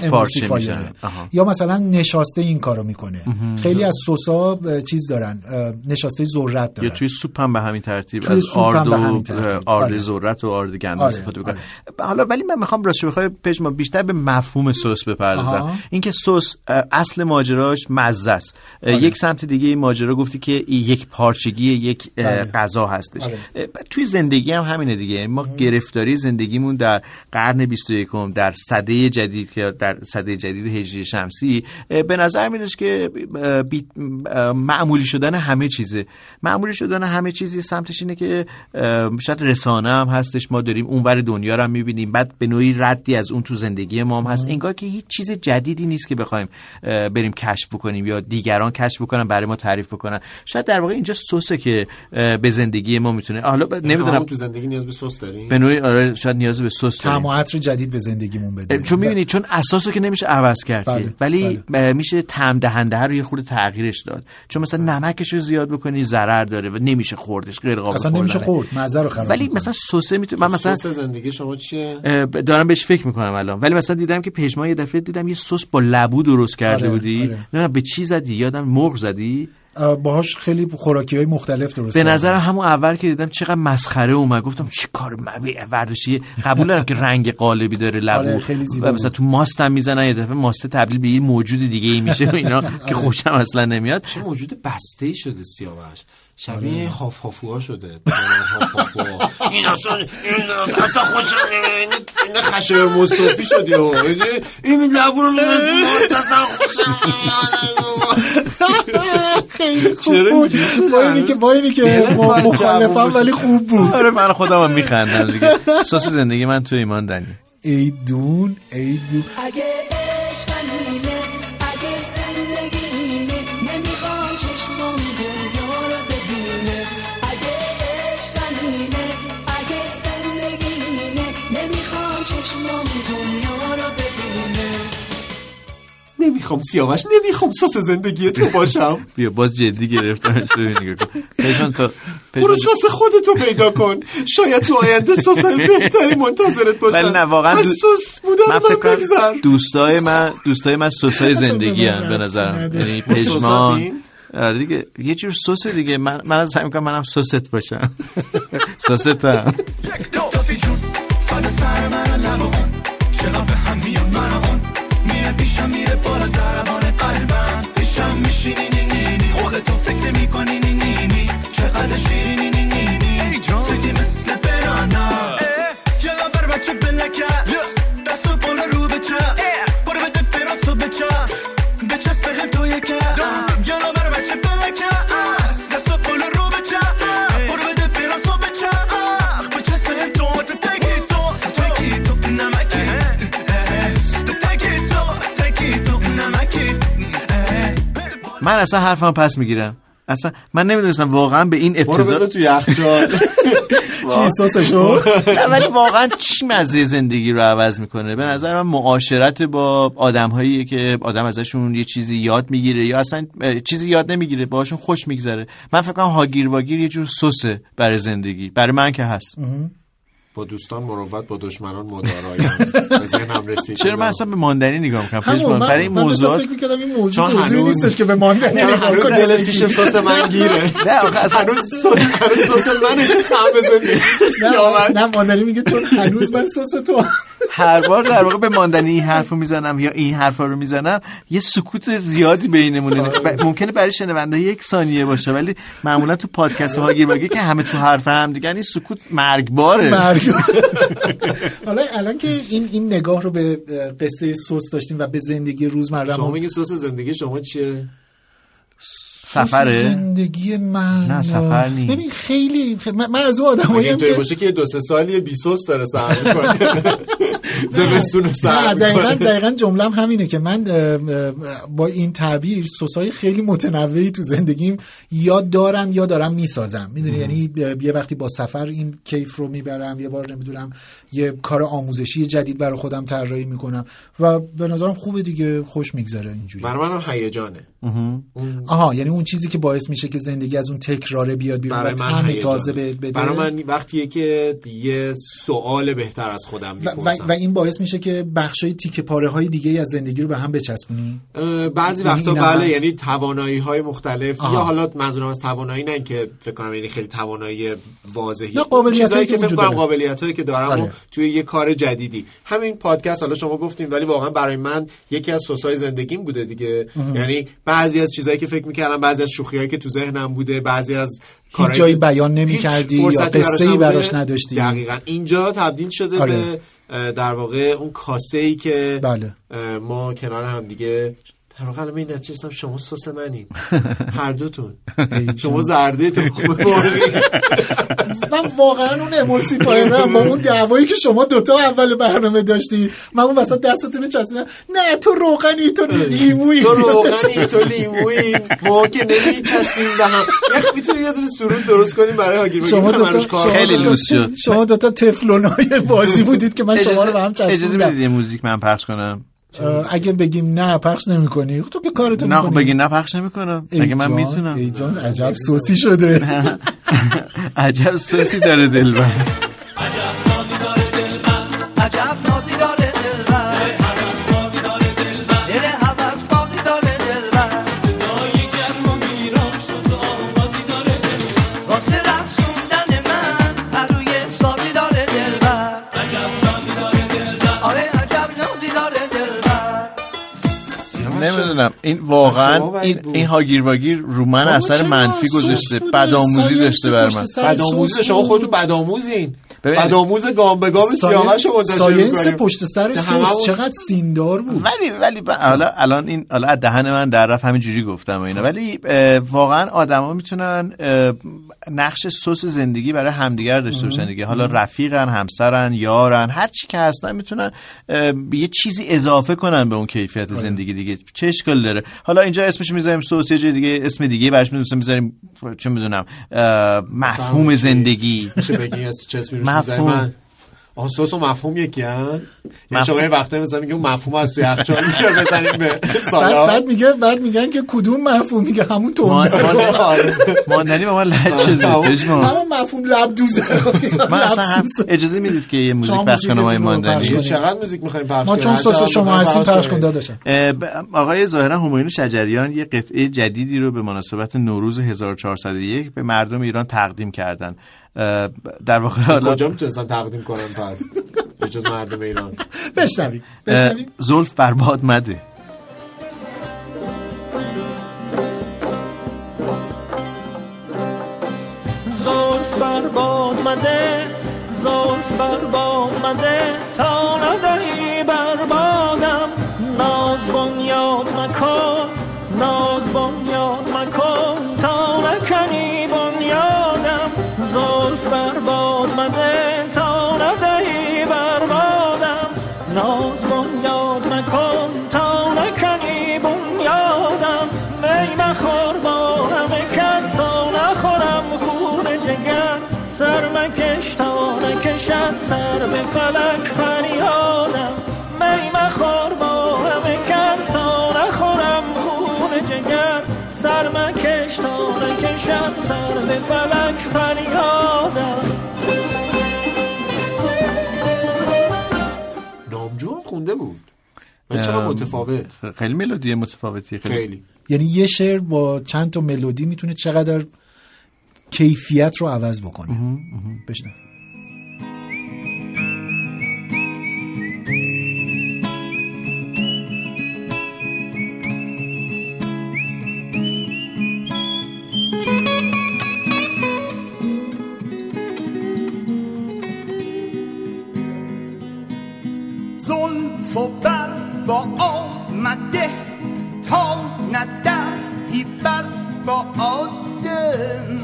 یا مثلا نشاسته این کارو می‌کنه. خیلی از اه، چیز دارن نشاسته ذرت یا دارن. توی سوپ هم به همین ترتیب از آرد و. آرد آره. ذرت و آرد گندم آره، استفاده بکنم حالا ولی من می‌خوام راستش بخوای پیش ما بیشتر به مفهوم سس بپردازم. اینکه سس اصل ماجراش مزه است. آره. یک سمت دیگه این ماجرا گفتی که یک پارچگی یک بله. غذا هستش. آره. توی زندگی هم همینه دیگه. ما گرفتاری زندگیمون در قرن 21 در صده جدید که در صده جدید هجری شمسی به نظر میادش که معمولی شدن همه چیزه. معمولی شدن همه چیزی سمتش اینه که شاید رسانه هم هستش ما داریم اونور دنیا رو هم می‌بینیم بعد به نوعی ردی از اون تو زندگی ما هم هست. انگار که هیچ چیز جدیدی نیست که بخوایم بریم کشف بکنیم یا دیگران کشف بکنن برای ما تعریف بکنن. شاید در واقع اینجا سسه که به زندگی ما می‌تونه حالا ب- نمی‌دونم. تو زندگی نیاز به سس داریم؟ به نوعی آره شاید نیاز به سس داریم. جدید به زندگیمون بده چون می‌بینید چون اساسو که نمیشه عوض کرد. بله، ولی اه، میشه طعم دهنده رو یه خورده تغییرش داد چون مثلا نمکش رو زیاد بکنی ضرر داره و نمیشه خوردش غیر قابل اصلا نمیشه. خورد مزه رو خراب ولی می‌کنه. مثلا سسه می‌تونه من مثلا سس زندگی شما چیه دارم بهش فکر می‌کنم الان ولی مثلا دیدم که پژمان یه دفعه دیدم یه سس با لبو درست کرده آره، بودی آره. نمی‌دونم به چی زدی یادم مرغ زدی باهاش خیلی خوراکی های مختلف درست به. نظرم همون اول که دیدم چقدر مسخره اومد. گفتم چه کار م- ورزشی. قبول دارم که رنگ قالبی داره لبو. آره، خیلی زیبا و مثلا. تو ماست هم می‌زنن یه دفعه ماسته تبدیل به یه موجود دیگه ای میشه و اینا که خوشم اصلا نمیاد. چه موجود بسته ای شده سیاوش. شبیه هاف هافوها شده. این اصلا این اصلا خوشم نمیاد این خشایر مصطفی شدی و این لبو رو میگن اصلا خوشم خیلی خوب بود؟ با اینی که با اینی که مخالفم ولی. خوب بود. آره من خودم هم میخندم دیگه. سس زندگی من تو ایمان دنی. ای دون ای دون. اگه عشق نمی‌خوام سیاوش نمی‌خوام سس زندگی تو باشم. بیا باز جدی گرفتم شو نگاه کن پژمان تو برو سس خودتو پیدا کن. شاید تو آینده سس بهتری منتظرت باشن ولی نه واقعا دو- سس بودن من من فکر کنم بگذر دوستای من دوستای من سسای زندگی به هم به نظرم. یعنی سساتیم؟ آره دیگه یه جور سس دیگه. من من سعی می‌کنم منم سست باشم. سستم. دافی جون فدا سر من لب اون چقدر بالا زربان قلبم. پیشم میشینی نی نی خودتو سکس می‌کنی نی نی چقدر شیرینی. من اصلا حرفم پس می‌گیرم. اصلا من نمی‌دونستم واقعا به این ابتدا تو یخچال چی سسشو ولی واقعا چی مزه زندگی رو عوض می‌کنه؟ به نظر من معاشرت با آدم هایی که آدم ازشون یه چیزی یاد می‌گیره یا اصلا چیزی یاد نمی‌گیره باهاشون خوش میگذره. من فکر کنم هاگیر واگیر یه جور سسه برای زندگی برای من که هست. با دوستان مروت با دشمنان مدارایی به ذهنم رسید چرا من اصلا به ماندنی نگاه می‌کنم؟ همون من, برای این من موضوعات فکر می‌کردم این موضوع چون موضوعی هنوز- نیستش که به ماندنی چون نگاه هنوز کنی. دل پیش سس من گیره. نه آخه اصلا هنوز سس که تعم بزنی نه ماندنی میگه چون هنوز من سس تو هر بار در واقع به ماندنی این حرف رو می‌زنم یا این حرف رو می‌زنم یه سکوت زیادی بینمونه. ب- ممکنه برای شنونده یک ثانیه باشه ولی معمولا تو پادکست هاگیر واگیر که همه تو حرف هم دیگه این سکوت مرگباره. مرگ. حالا الان که این این نگاه رو به قصه سس داشتیم و به زندگی روزمره شما ما میگی سس زندگی شما چیه؟ سفره؟ زندگی من. نه، سفر نی. ببین خیلی من, من از اون آدمایی اینطوری که باشه که دو سه سالی بی سس داره سر می‌کنه. زمستون رو سر دقیقا دقیقا جملم همینه که من با این تعبیر سسای خیلی متنوعی تو زندگیم یا دارم یا دارم می‌سازم. می‌دونی؟ یعنی یه وقتی با سفر این کیف رو می‌برم یه بار نمی‌دونم یه کار آموزشی جدید برای خودم طراحی می‌کنم و به نظرم خوبه دیگه خوش میگذره اینجوری. برای منم هیجانه. آها یعنی اون چیزی که باعث میشه که زندگی از اون تکراره بیاد بیرون برای من. تازه به- بده. برای من وقتیه که یه سوال بهتر از خودم و, و, می‌پرسم. و این باعث میشه که بخشای تیکه پاره های دیگه از زندگی رو به هم بچسبونی اه، بعضی یعنی وقتا بله. یعنی توانایی های مختلف آها. یا حالا منظورم از توانایی نه که فکر کنم یعنی خیلی توانایی واضحی نه، قابلیتایی که فکر کنم داره. قابلیت هایی که دارم آره. و توی یه کار جدیدی همین پادکست حالا شما گفتیم ولی واقعا برای من یکی از سوسای زندگیم بوده دیگه مهم. یعنی بعضی از چیزایی که فکر می‌کردم بعضی از شوخیایی که تو ذهنم بوده بعضی از کارهایی جایی بیان هیچ نمی‌کردی یا براش قصه‌ای نبوده. براش نداشتی. دقیقا اینجا تبدیل شده آره. به اه، در واقع اون کاسه ای که بله. ما کنار هم دیگه در واقع الان این نتیجه شما سس منیم. هر دوتون. شما زرده تو من واقعا اون امولسیفایرم با اون دعوایی که شما دوتا اول برنامه داشتی من اون وسط دستتون چسبیدم. نه تو روغنی تو لیمویی. تو روغنی تو لیمویی. ما که نمیچسبیم به هم. یخ می‌تونیم یه دونه سرود درست کنیم برای هاگیر شما دوتا خیلی لوس شد. شما دوتا تفلونای بازی بودید که من شما رو به هم اجازه می‌دید موزیک من پخش کنم. اگه بگیم نه پخش نمی‌کنی. تو که کارتو نه خب بگی نه پخش نمی‌کنم. اگه من می‌تونم؟ ای جان عجب سوسی شده. عجب سوسی داره دلبر. عجب. نمی‌دونم این واقعا این. این هاگیر واگیر رو من اثر؟ منفی گذاشته. بدآموزی داشته بر من بدآموزی شما. خودتون بدآموزین. بدآموز گام به گام سیاوش رو منتشر ساینس. پشت سر سس چقدر سیندار بود. ولی ولی حالا الان این حالا از دهن من در رفت همین جوری گفتم و اینا. ولی اه، واقعا آدما می‌تونن نقش سس زندگی برای همدیگر داشته باشن دیگه. حالا رفیقن همسرن یارن هر چی که هستن می‌تونن یه چیزی اضافه کنن به اون کیفیت زندگی دیگه. چه اشکال داره؟ حالا اینجا اسمش می‌ذاریم سس یه دیگه اسم دیگه براش می‌ذاریم می‌ذاریم چه می‌دونم مفهوم؟ زندگی. میشه بگی از چه اسمی مفهوم. سس و مفهوم یکی هم یعنی مفهوم. شما یه مثلا میگه اون مفهوم از توی یخچال میاره بزنیم به بعد, سالاد بعد میگه بعد میگن که کدوم مفهوم میگه همون ما- تون ما- ماندنی با من لج شده بشما. همون مفهوم لب دوزه من اصلا. اجازه می‌دید که یه موزیک پخش کنم آقای ماندنی. چقدر موزیک می‌خوایم پخش ما کنیم؟ چون هر سس چقدر شما هستیم پخش کن. داداشم آقای ظاهرا همایون شجریان یه قطعه جدیدی رو به مناسبت نوروز 1401 به مردم ایران تقدیم کردن در واقع حالا کجا می‌تونستن تقدیم کنن پس به جز مردم ایران. بشنویم بشنویم. زلف برباد مده. زلف بر باد مده زلف بر باد مده تا ندهی چقدر متفاوت؟ خیلی ملودی متفاوتی خیلی, خیلی. یعنی یه شعر با چند تا ملودی می‌تونه چقدر کیفیت رو عوض بکنه. بشنو. زلف و بر با آمده تا ندهی بر با آدم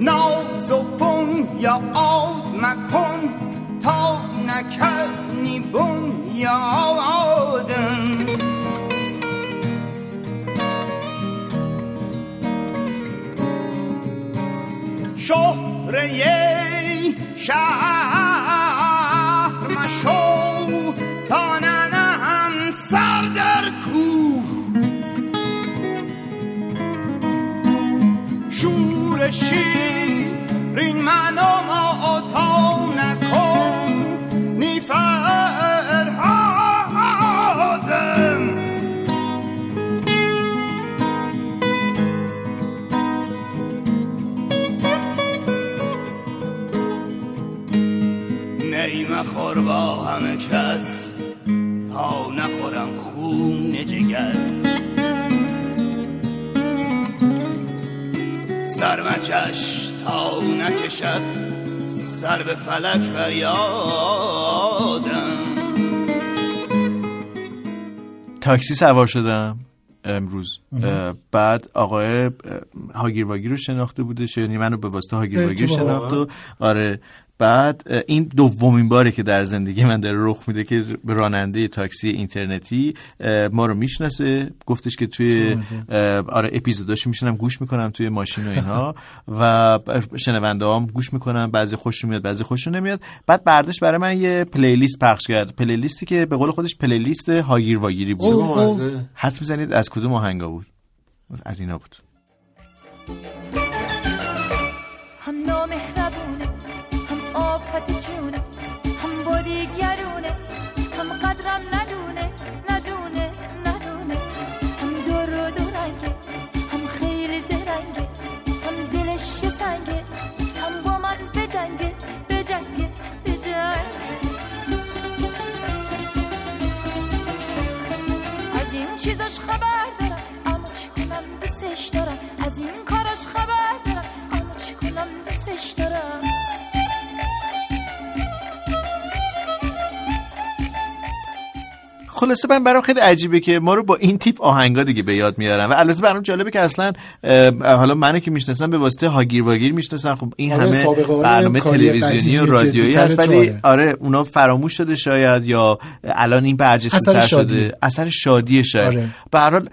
ناز و بنیاد مکن تا نکنی بنیادم شهره شهر مشو تا ننهم سر در کوه شور شیرین من نی مخور با همه کس. تا نخورم خون جگر. سر مکش تا نکشد. سر به فلک فریادم. تاکسی سوار شدم امروز. اه، بعد آقای هاگیر واگیر رو شناخته بودش یعنی منو به واسطه هاگیر واگیر. شناخت و آره بعد این دومین باره که در زندگی من داره رخ میده که به راننده تاکسی اینترنتی ما رو می‌شناسه. گفتش که توی آره اپیزوداشو میشنم گوش می‌کنم توی ماشین و اینها و شنونده هم گوش می‌کنم بعضی خوششون میاد بعضی خوششون نمیاد. بعد برداشت برای من یه پلیلیست پخش کرد. پلیلیستی که به قول خودش پلیلیست هاگیر واگیری بود. حد می‌زنید از کدوم آهنگا بود؟ از اینا بود. دیگرونه. هم قدرم ندونه ندونه ندونه. هم دور و دورنگه هم خیلی زرنگه هم دلش سنگه هم با من بجنگه بجنگه بجنگه. از این چیزاش خبر دارم اما چی کنم دوستش دارم. از این کاراش خبر دارم اما چی کنم دوستش دارم. خلاصه من برام خیلی عجیبه که ما رو با این تیپ آهنگا دیگه به یاد میارن و البته برام جالبه که اصلا حالا منو که می‌شناسن به واسطه هاگیر واگیر می‌شناسن خب این آره، همه برنامه تلویزیونی و رادیویی هست ولی آره. اونا فراموش شده شاید یا الان این برجسته. شده اثر شادی شاید آره. به هر حال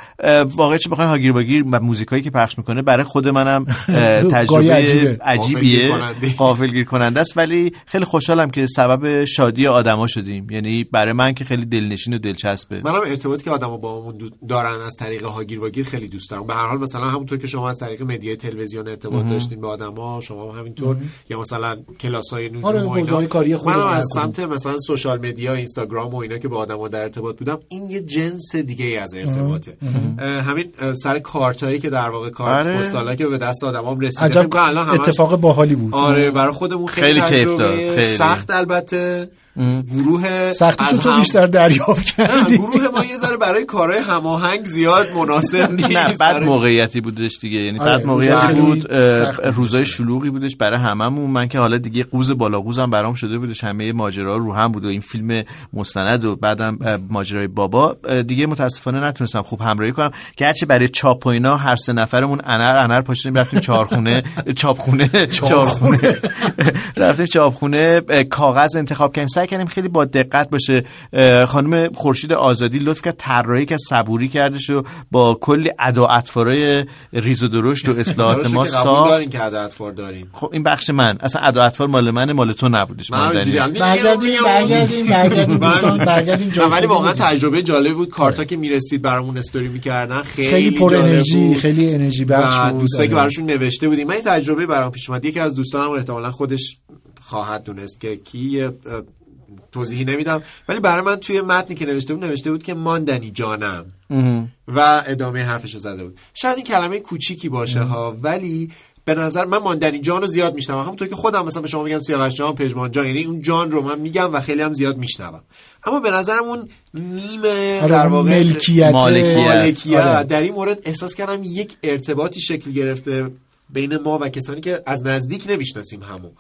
واقعا چه بخوای هاگیر واگیر و موزیکایی که پخش می‌کنه برای خود منم تجربه عجیبه. عجیبیه غافلگیر کننده. است ولی خیلی خوشحالم که سبب شادی آدما شدیم یعنی برای من که خیلی دلنشین و دلچسبه منم ارتباطی که آدما با همون دارن از طریق هاگیر واگیر خیلی دوست دارم. به هر حال مثلا همونطور که شما از طریق مدیای تلویزیون ارتباط داشتین به آدما شما هم همینطور. یا مثلا کلاسای نجوم آره، کاری منم از. سمت مثلا سوشال مدیا اینستاگرام و اینا که با آدما در ارتباط بودم این یه جنس دیگه ای از ارتباطه. همین سر کارتایی که در واقع کارت آره. پستالا که به دست آدمام رسیده عجب الان اتفاق باحالی بود. آره برای خودمون خیلی, خیلی کیف داد، خیلی. سخت البته. گروه سختیشو از تو هم- بیشتر دریافت نه، کردی. گروه ما یه ذره برای کارهای هماهنگ زیاد مناسب نیست نه بعد برای- موقعیتی بودش دیگه. یعنی آره، بعد موقعیتی بود سختی. روزای شلوغی بودش برای هممون. من که حالا دیگه قوز بالا قوزم برام شده بودش. همه ماجرا رو هم بود و این فیلم مستند و بعدم ماجرای بابا. دیگه متاسفانه نتونستم خوب همراهی کنم. که هرچی برای چاپ و اینا هر سه نفرمون انر انر پاشیم رفتیم چهارخونه چاپخونه چهارخونه. رفتیم چاپخونه کاغذ انتخاب کردیم. سعی کردیم خیلی با دقت باشه خانم خورشید آزادی لطف کرد طراحی که صبوری کردش و با کلی ادا اطوارای ریز و درشت و اصلاحات ما ساخت دارین که اطفار دارین خب این بخش من اصلا ادا اطوار مال من مال تو نبودش. برگردیم برگردیم برگردیم ولی واقعا. تجربه جالب بود کارتا که می‌رسید برامون استوری می‌کردن خیلی پر انرژی. خیلی انرژی بخش بود دوستایی که آره. براشون نوشته بودیم من تجربه برام پیش اومد یکی از دوستانم احتمالا خودش خواهد دونست که کی توضیحی نمیدم ولی برای من توی متنی که نوشته بود نوشته بود که ماندنی جانم. و ادامه حرفش رو زده بود شاید این کلمه کوچیکی باشه ها ولی به نظر من ماندنی جان رو زیاد میشنوم همونطور که خودم مثلا به شما میگم سیاوش جان پژمان جان یعنی اون جان رو من میگم و خیلی هم زیاد میشنوم اما به نظرم اون میم آره، در واقع ملکیت. مالکیت. مالکیت آره. در این مورد احساس کردم یک ارتباطی شکل گرفته بین ما و کسانی که از نزدیک نمی‌شناسیم همون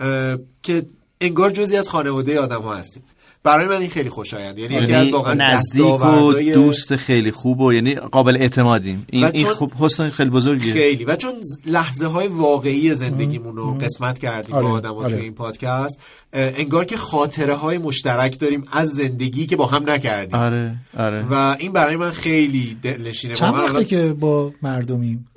اه، که انگار جزی از خانواده آدم ها هستیم. برای من این خیلی خوشایند. یعنی یکی از یعنی واقعا نزدیک و دوست خیلی خوب و یعنی قابل اعتمادیم. این, این چون- خوب حسن خیلی بزرگیه. خیلی. و چون لحظه های واقعی زندگیمون رو قسمت کردیم آره، با آدم آره. توی این پادکست انگار که خاطره های مشترک داریم از زندگی که با هم نکردیم. آره آره. و این برای من خیلی دلنشینه. چند وقته الان- که با مردمیم؟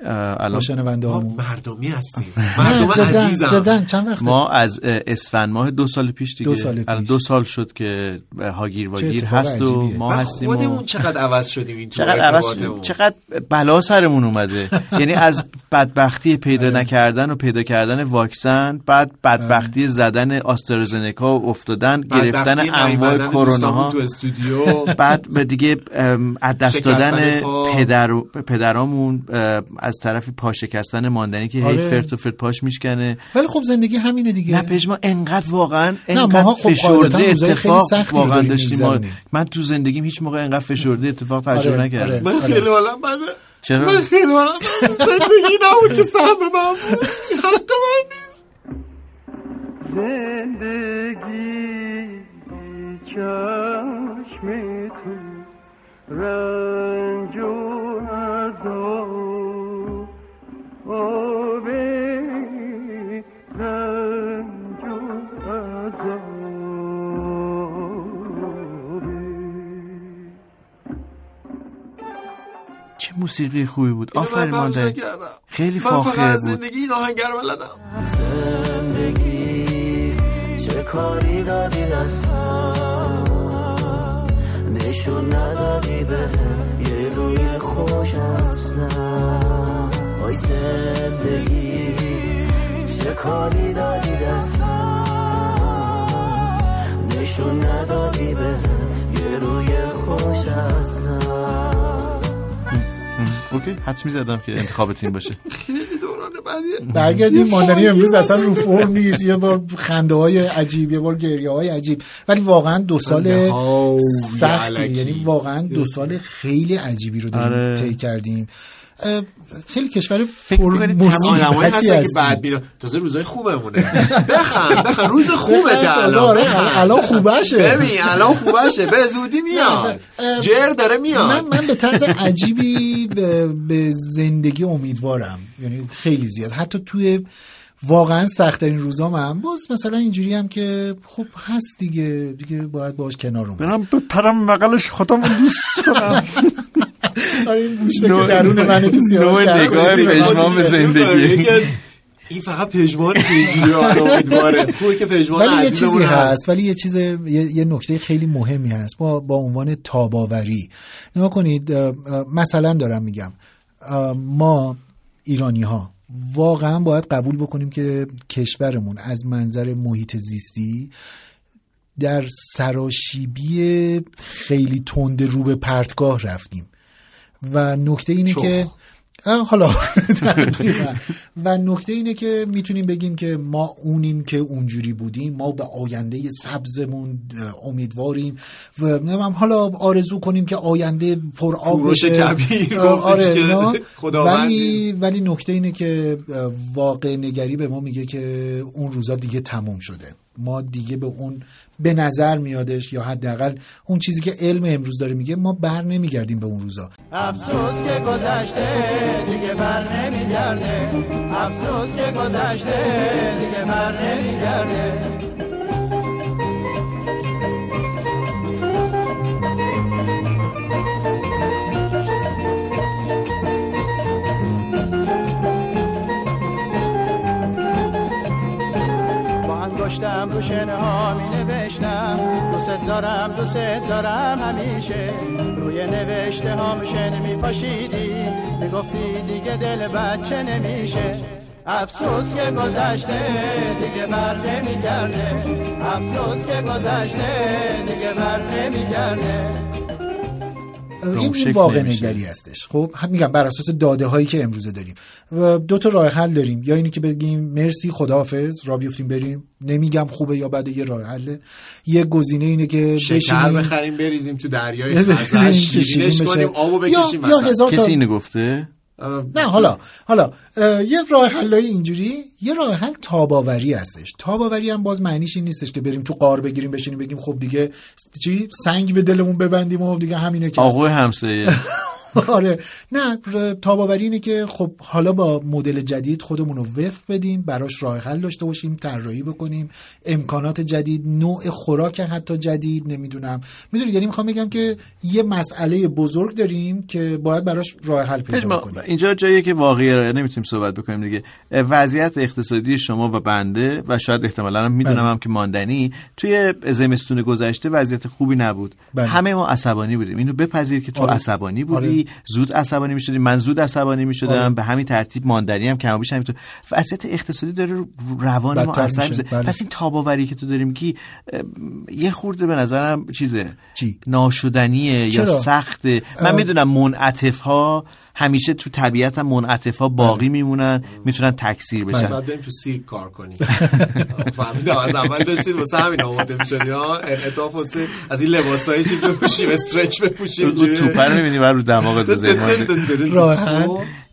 با شنونده همون مردمی هستیم. مردم عزیزم. چند وقته؟ ما از اسفند ماه دو سال پیش دیگه. دو سال پیش. الان دو سال شد که هاگیر واگیر هست و. ما هستیم و خودمون چقدر عوض شدیم این تو چقدر عوض ارتباطمون. چقدر بلا سرمون اومده یعنی از بدبختی پیدا آره. نکردن و پیدا کردن واکسن بعد بدبختی زدن آسترازنکا و افتادن گرفتن انواع کرونا ها تو استودیو بعد به دیگه از دست دادن. پدر و- پدرامون از طرف پا شکستن ماندنی که هی آره. فرت و فرت پاش میشکنه ولی خب زندگی همینه دیگه نه پژما انقدر واقعا نه، انقدر خب فشرده اتفاق سختی واقعا داشتیم ما-. من تو زندگیم هیچ موقع انقدر فشرده اتفاق تجربه آره، نکردم. آره. من خیلی حالم بده. چرا؟ من خیلی حالم بده. زندگی نبود که سهم من بود. حق من نیست. زندگی چشم تو رنج و عذاب چه موسیقی خوبی بود. آفرین نکردم. خیلی من فقط فاخر از بود. زندگی این آهنگر بلدم. زندگی چه کاری دادی دستم؟ نشون ندادی به یه روی خوش اصلا. آی زندگی چه کاری دادی دستم؟ نشون ندادی به یه روی خوش اصلا. اوکی حدس می‌زدم که انتخابت این باشه. خیلی دوران بدیه برگردیم ماندنی امروز اصلا رو فرم نیست یه بار خنده های عجیب یه بار گریه های عجیب. ولی واقعا دو سال سختی علکی. یعنی واقعا دو سال خیلی عجیبی رو داریم آره. طی کردیم. خیلی کشور فکر پر می‌کنید مصیبتی هستن که. بعد میرن تازه روزای خوبمونه. بخن بخن روز خوبه تازه الان. آره،. الان خوبشه. ببین الان خوبشه. به زودی میاد. جر داره من میاد من به طرز عجیبی به, به زندگی امیدوارم. یعنی خیلی زیاد. حتی توی واقعا سختترین روزام هم باز مثلا اینجوری هم که خب هست دیگه دیگه باید باش کنار اومد. برم به پرم مقلش خودم دوست کنم آره این بوش که درون منه که سیاوش کرده. نگاه پژمان به زندگی. این فقط پژمان اینجوری امیدواره. خوبه که پژمان ولی یه چیزی هست. ولی یه چیز یه, یه نکته خیلی مهمی هست. با با عنوان تاباوری نگاه کنید مثلا دارم میگم ما ایرانی ها واقعا باید قبول بکنیم که کشورمون از منظر محیط زیستی در سراشیبی خیلی تند رو به پرتگاه رفتیم. و نکته اینه چخ. که حالا. و نکته اینه که می‌تونیم بگیم که ما اونیم که اونجوری بودیم. ما به آینده سبزمون امیدواریم. و حالا آرزو کنیم که آینده پر آب بشه. آره ولی ولی نکته اینه که واقع نگری به ما میگه که اون روزا دیگه تموم شده. ما دیگه به اون به نظر میادش یا حداقل اون چیزی که علم امروز داره میگه ما بر نمیگردیم به اون روزا. افسوس که گذشته دیگه بر نمیگرده. افسوس که گذشته دیگه بر نمیگرده. داشتم رو شنه ها می نوشتم. دوست دارم دوست دارم همیشه. روی نوشته هام شن می پاشیدی می دیگه دل بچه نمیشه. افسوس که گذشته دیگه بر نمیگرده. افسوس که گذشته دیگه بر نمیگرده. این واقع نمیشه. نگری هستش. خب میگم بر اساس داده هایی که امروزه داریم. دو تا راه حل داریم. یا اینی که بگیم مرسی خداحافظ را بیفتیم بریم. نمیگم خوبه یا بده یه راه حله. یه گزینه اینه که شکر بخریم بریزیم تو دریای شیرین شیرینش. کنیم آبو یا- بکشیم یا وسط. هزار تا- کسی اینو گفته؟ نه حالا حالا یه راه حلای اینجوری یه راه حل تاباوری هستش. تاباوری هم باز معنیش این نیستش که بریم تو قار بگیریم بشینیم بگیم خب دیگه چی؟ سنگ به دلمون ببندیم و دیگه همینه که آقای همسایه. آره نه تاباوری اینه که خب حالا با مدل جدید خودمون رو وفق بدیم براش راه حل داشته باشیم طراحی بکنیم امکانات جدید نوع خوراک حتی جدید نمی‌دونم می‌دونید یعنی می‌خوام بگم که یه مسئله بزرگ داریم که باید براش راه حل پیدا بکنیم اینجا جاییه که واقعی را نمی‌تونیم صحبت بکنیم دیگه وضعیت اقتصادی شما و بنده و شاید احتمالا هم می‌دونم بله. هم که ماندنی توی زمستون گذشته وضعیت خوبی نبود بله. همه ما عصبانی بودیم اینو بپذیر که تو آره. عصبانی بودی آره. زود عصبانی می‌شدی من زود عصبانی می‌شدم آره. به همین ترتیب ماندنی هم کم بیش همینطور وضعیت اقتصادی داره رو روان ما اثر بله. پس این تاباوری که تو داری میگی اه، یه خورده به نظرم چیزه چی؟ ناشدنیه یا چرا؟ سخته من. می‌دونم منعطف ها همیشه تو طبیعت هم منعطف ها باقی میمونن می‌تونن تکثیر بشن. باید بریم تو سیرک کار کنیم. فهمیدم از اول داشتید واسه همین آماده می‌شدی ها انعطاف واسه از این لباسای چیز بپوشیم استرچ بپوشیم رو می‌بینی بر رو دماغت بزنی راه حل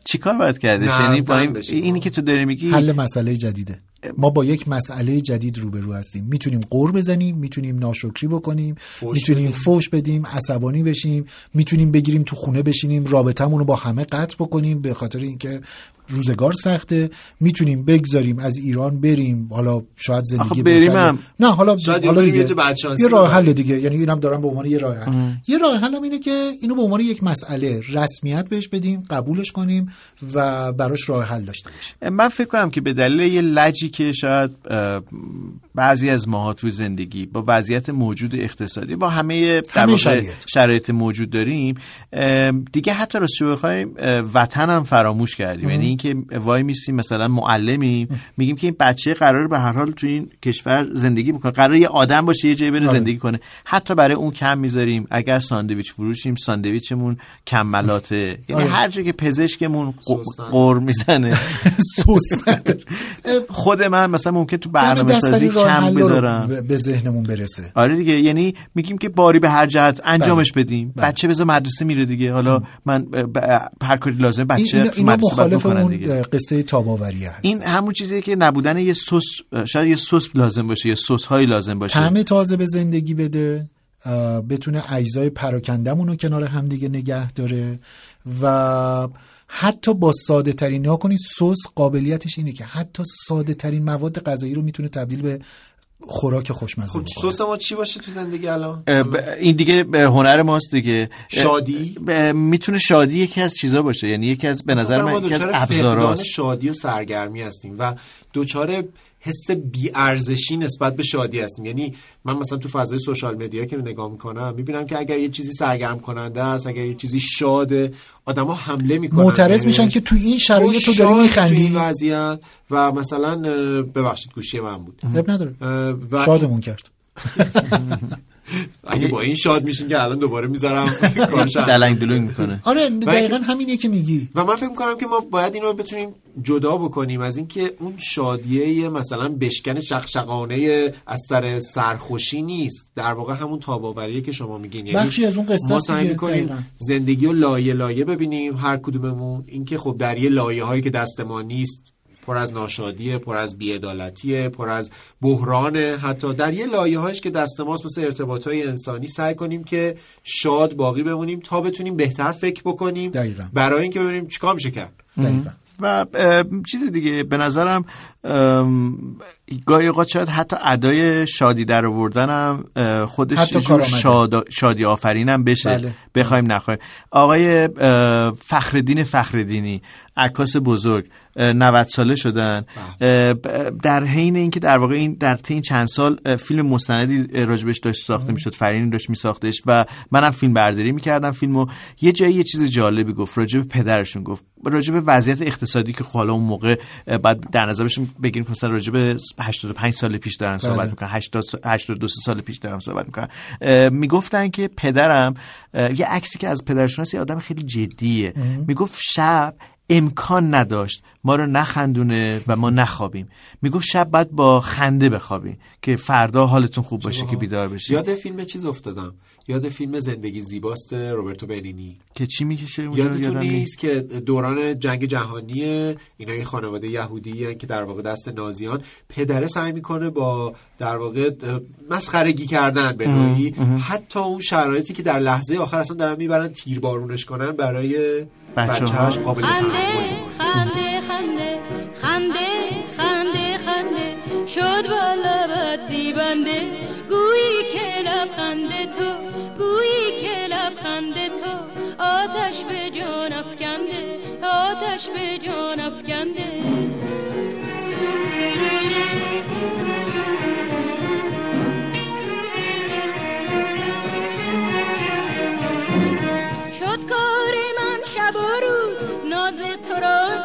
چیکار باید کرده؟ نه، یعنی با این. اینی که تو داری میگی؟ حل مسئله جدیده. ما با یک مسئله جدید روبرو هستیم می‌تونیم قور بزنیم می‌تونیم ناشکری بکنیم می‌تونیم بدیم. فوش بدیم عصبانی بشیم می‌تونیم بگیریم تو خونه بشینیم رابطمون رو با همه قطع بکنیم به خاطر اینکه روزگار سخته می‌تونیم بگذاریم از ایران بریم حالا شاید زندگی بریم هم. نه حالا شاید حالا دیگه. یه راه. حل دیگه. یعنی اینم دارم به عنوان یه راه حل. یه راه حل هم اینه که اینو به عنوان یک مسئله رسمیت بهش بدیم قبولش کنیم و براش راه حل داشته باشیم. من فکر کنم که به دلیل یه لجی که شاید بعضی از ماها توی زندگی با وضعیت موجود اقتصادی با همه شرایط. شرایط موجود داریم دیگه حتی راستش بخوایم وطن هم فراموش کردیم. یعنی اینکه وای میسیم مثلا معلمی میگیم که این بچه قرار به هر حال توی این کشور زندگی بکنه. قرار یه آدم باشه یه جایی بره آره. زندگی کنه. حتی برای اون کم می‌ذاریم. اگر ساندویچ فروشیم ساندویچمون کملاته یعنی آره. هر جا که پزشکمون. غر می‌زنه. خود من مثلا ممکن تو برنامه سازی کم بذارم. به- ذهنمون برسه. آره دیگه. یعنی میگیم که باری به هر جهت انجامش بدیم. بله. بچه بذار مدرسه میره دیگه. حالا من هر کاری لازم بچه اینا, تو اینا مدرسه باید مخالف اون دیگه. قصه تاب‌آوریه هست. این همون چیزیه که نبودن یه سس شاید یه سس لازم باشه یه سس هایی لازم باشه. طعم تازه به زندگی بده بتونه اجزای پراکندمون رو کنار همدیگه نگه داره و حتی با ساده ترین ها کنید سس قابلیتش اینه که حتی ساده ترین مواد غذایی رو می‌تونه تبدیل به خوراک خوشمزه خب سس ما چی باشه تو زندگی الان؟ این دیگه به هنر ماست دیگه. شادی؟ ب- می‌تونه شادی یکی از چیزا باشه. یعنی یکی از به نظر من یکی از ابزاراست شادی و سرگرمی هستیم و دچار حس بیارزشی نسبت به شادی هستیم. یعنی من مثلا تو فضای سوشال مدیا که نگاه می‌کنم می‌بینم که اگر یه چیزی سرگرم کننده است اگر یه چیزی شاده آدما حمله می‌کنن. معترض. میشن که تو این شرایط تو داری میخندی؟ این وضعیت و مثلا ببخشید گوشی من بود. اب نداره. و شادمون کرد. اگه با این شاد میشین که الان دوباره می‌ذارم کارش دلنگ دلنگ می‌کنه. آره دقیقا همینیه که میگی. و من فکر می‌کنم که ما باید این رو بتونیم جدا بکنیم از اینکه اون شادیه مثلا بشکن شقشقانه از سر سرخوشی نیست. در واقع همون تاباوریه که شما میگین. یعنی بخشی از اون قصه ما سعی می‌کنیم. زندگی رو لایه لایه ببینیم هر کدوممون. اینکه خب در یه لایه هایی که دست ما نیست پر از ناشادیه پر از بیعدالتیه پر از بحرانه حتی در یه لایه هایش که دست ماست مثل ارتباط های انسانی سعی کنیم که شاد باقی بمونیم تا بتونیم بهتر فکر بکنیم دقیقاً. برای اینکه ببینیم چیکار میشه کرد دقیقا و چیز دیگه به نظرم گاهی اوقات شاید حتی ادای شادی در آوردن هم اه، خودش حتی جور. شاد- شادی آفرینم بشه بله. بخوایم نخوایم آقای فخردین فخردینی عکاس بزرگ 90 ساله شدن. اه، ب- در حین اینکه در واقع این در طی این چند سال فیلم مستندی راجبش داشت ساخته می‌شد فرینی داشت میساختش و منم فیلم برداری می‌کردم. فیلمو یه جایی یه چیز جالبی گفت راجب پدرشون گفت. راجب وضعیت اقتصادی که خب حالا اون موقع بعد در نظر بشیم بگیریم که مثلا راجب 85 سال پیش دارن صحبت بله. می‌کنن 80 سا- 82 سال پیش دارن صحبت می‌کنن. می‌گفتن که پدرم یه عکسی که از پدرشون هست یه آدم خیلی جدیه. می‌گفت شب امکان نداشت. ما رو نخندونه و ما نخوابیم. می‌گفت شب باید با خنده بخوابیم که فردا حالتون خوب باشه که بیدار بشی یاد فیلم چیز افتادم. یاد فیلم زندگی زیباست روبرتو بنینی. که چی می‌کشه یادتون نیست. که دوران جنگ جهانی اینا یه خانواده یهودی که در واقع دست نازیان. پدره سعی می‌کنه با در واقع مسخرگی کردن به نوعی. حتی اون شرایطی که در لحظه آخر اصلا دارن می‌برن تیربارونش کنن برای بچه‌ها. بچه‌هاش قابل خنده خنده خنده خنده خنده خنده شد با لبت زیبنده گویی که لبخند تو گویی که لبخند تو. آتش به جان افکنده آتش به جان افکنده.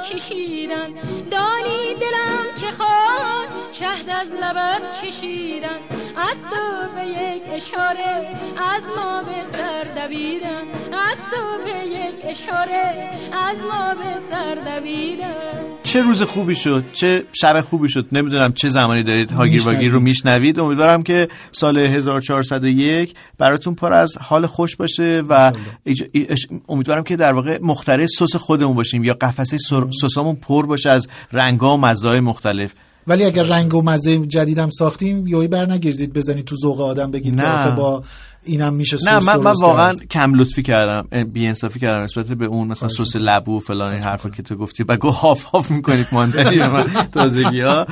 کشیدن دانی دلم چه خواهد شهد از لبت چشیدن از تو به یک اشاره از ما به سر دویدن. از تو به یک اشاره از ما به سر دویدن. چه روز خوبی شد چه شب خوبی شد نمی‌دونم چه زمانی دارید هاگیر واگیر رو میشنوید. امیدوارم که سال 1401 براتون پر از حال خوش باشه و ایج- ایش- امیدوارم که در واقع مخترع سس خودمون باشیم یا قفسه سر- سسامون پر باشه از رنگا و مزه‌های مختلف. ولی اگر رنگ و مزه جدیدم ساختیم یهویی بر نگردید بزنید تو ذوق آدم بگید که نه. آخه با اینم میشه نه من, من واقعا کرد. کم لطفی کردم بی انصافی کردم نسبت به اون مثلا سس لبو و فلان این حرفا که تو گفتی و گو هاف هاف می‌کنید ماندنی به من تازگی ها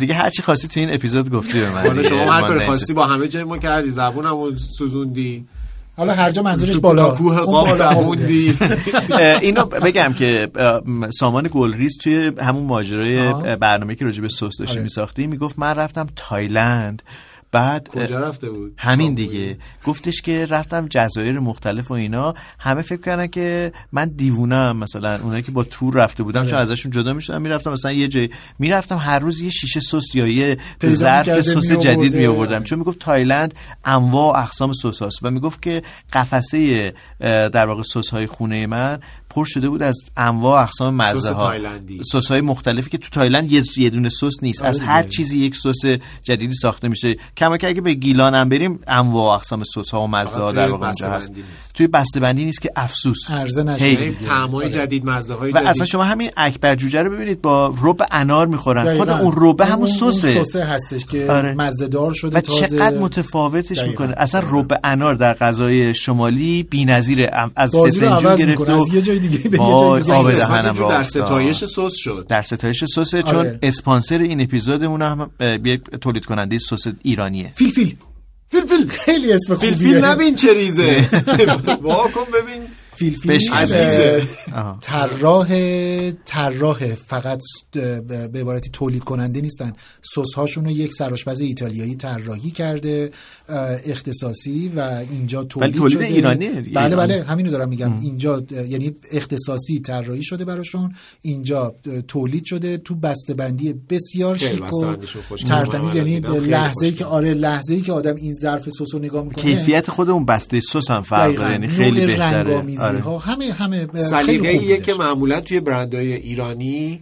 دیگه هر چی خواستی تو این اپیزود گفتی به من حالا دیگه. شما هر کاری خواستی. با همه جای ما کردی زبونمو سوزوندی حالا هر جا منظورش بالا کوه قاف اینو بگم که سامان گلریز توی همون ماجرای. برنامه که راجع به سس داشتیم آره. میساختیم می‌گفت من رفتم تایلند بعد کجا رفته بود؟ همین؟ دیگه. گفتش که رفتم جزایر مختلف و اینا. همه فکر کردن که من دیوونم مثلا. اونایی که با تور رفته بودم چون ازشون جدا می‌شدم می‌رفتم مثلا یه جای می‌رفتم هر روز یه شیشه سس یا یه ظرف سس. جدید می آوردم چون می‌گفت تایلند انواع و اقسام سس هاست و می‌گفت که قفسه در واقع سس های خونه من پر شده بود از انواع اقسام مزه سس ها تایلندی. سس های مختلفی که تو تایلند یه دونه سس نیست. از آره هر دیگه. چیزی یک سس جدیدی ساخته میشه. کما که اگه به گیلان هم بریم انواع اقسام سس ها و مزه ها در واقع هست. توی بسته بندی نیست که افسوس. عرضه نشه. یعنی طعمای جدید مزه های و جدید. اصلا شما همین اکبر جوجه رو ببینید با رب انار می‌خورن. خود. اون ربه همون سسه. سسه هستش که آره. مزه‌دار شده و تازه. چقدر متفاوتش دقیقاً. می‌کنه. اصلا رب انار در غذای شمالی بی‌نظیره. از فسنجون عوض دیگه به یه جای آب دیگه جو راه در. ستایش سس شد. در ستایش سسه چون آره. اسپانسر این اپیزودمون هم یک تولید کننده سس ایرانیه. فیل فیل. فیل فیل. خیلی اسم فیل خوبیه. فیل نبین چه ریزه. واکن ببین. فیل فیل. طراح طراح فقط به عبارتی تولید کننده نیستن سس هاشون رو یک سرآشپز ایتالیایی طراحی کرده اختصاصی و اینجا تولید تولید شده ایرانیه دیگه. بله ایرانی. بله همینو دارم میگم اینجا یعنی اختصاصی طراحی شده براشون اینجا تولید شده تو بسته بسیار خیلی شیک و. ترتمیز یعنی دیدم، خیلی لحظه ای که. آره لحظه ای که آدم این ظرف سس رو نگاه می‌کنه کیفیت خود اون بسته سس هم فرق. داره یعنی خیلی بهتره آره. ها همه همه اه، سلیقه خیلی خوب ایه بودش. که معمولا توی برندهای ایرانی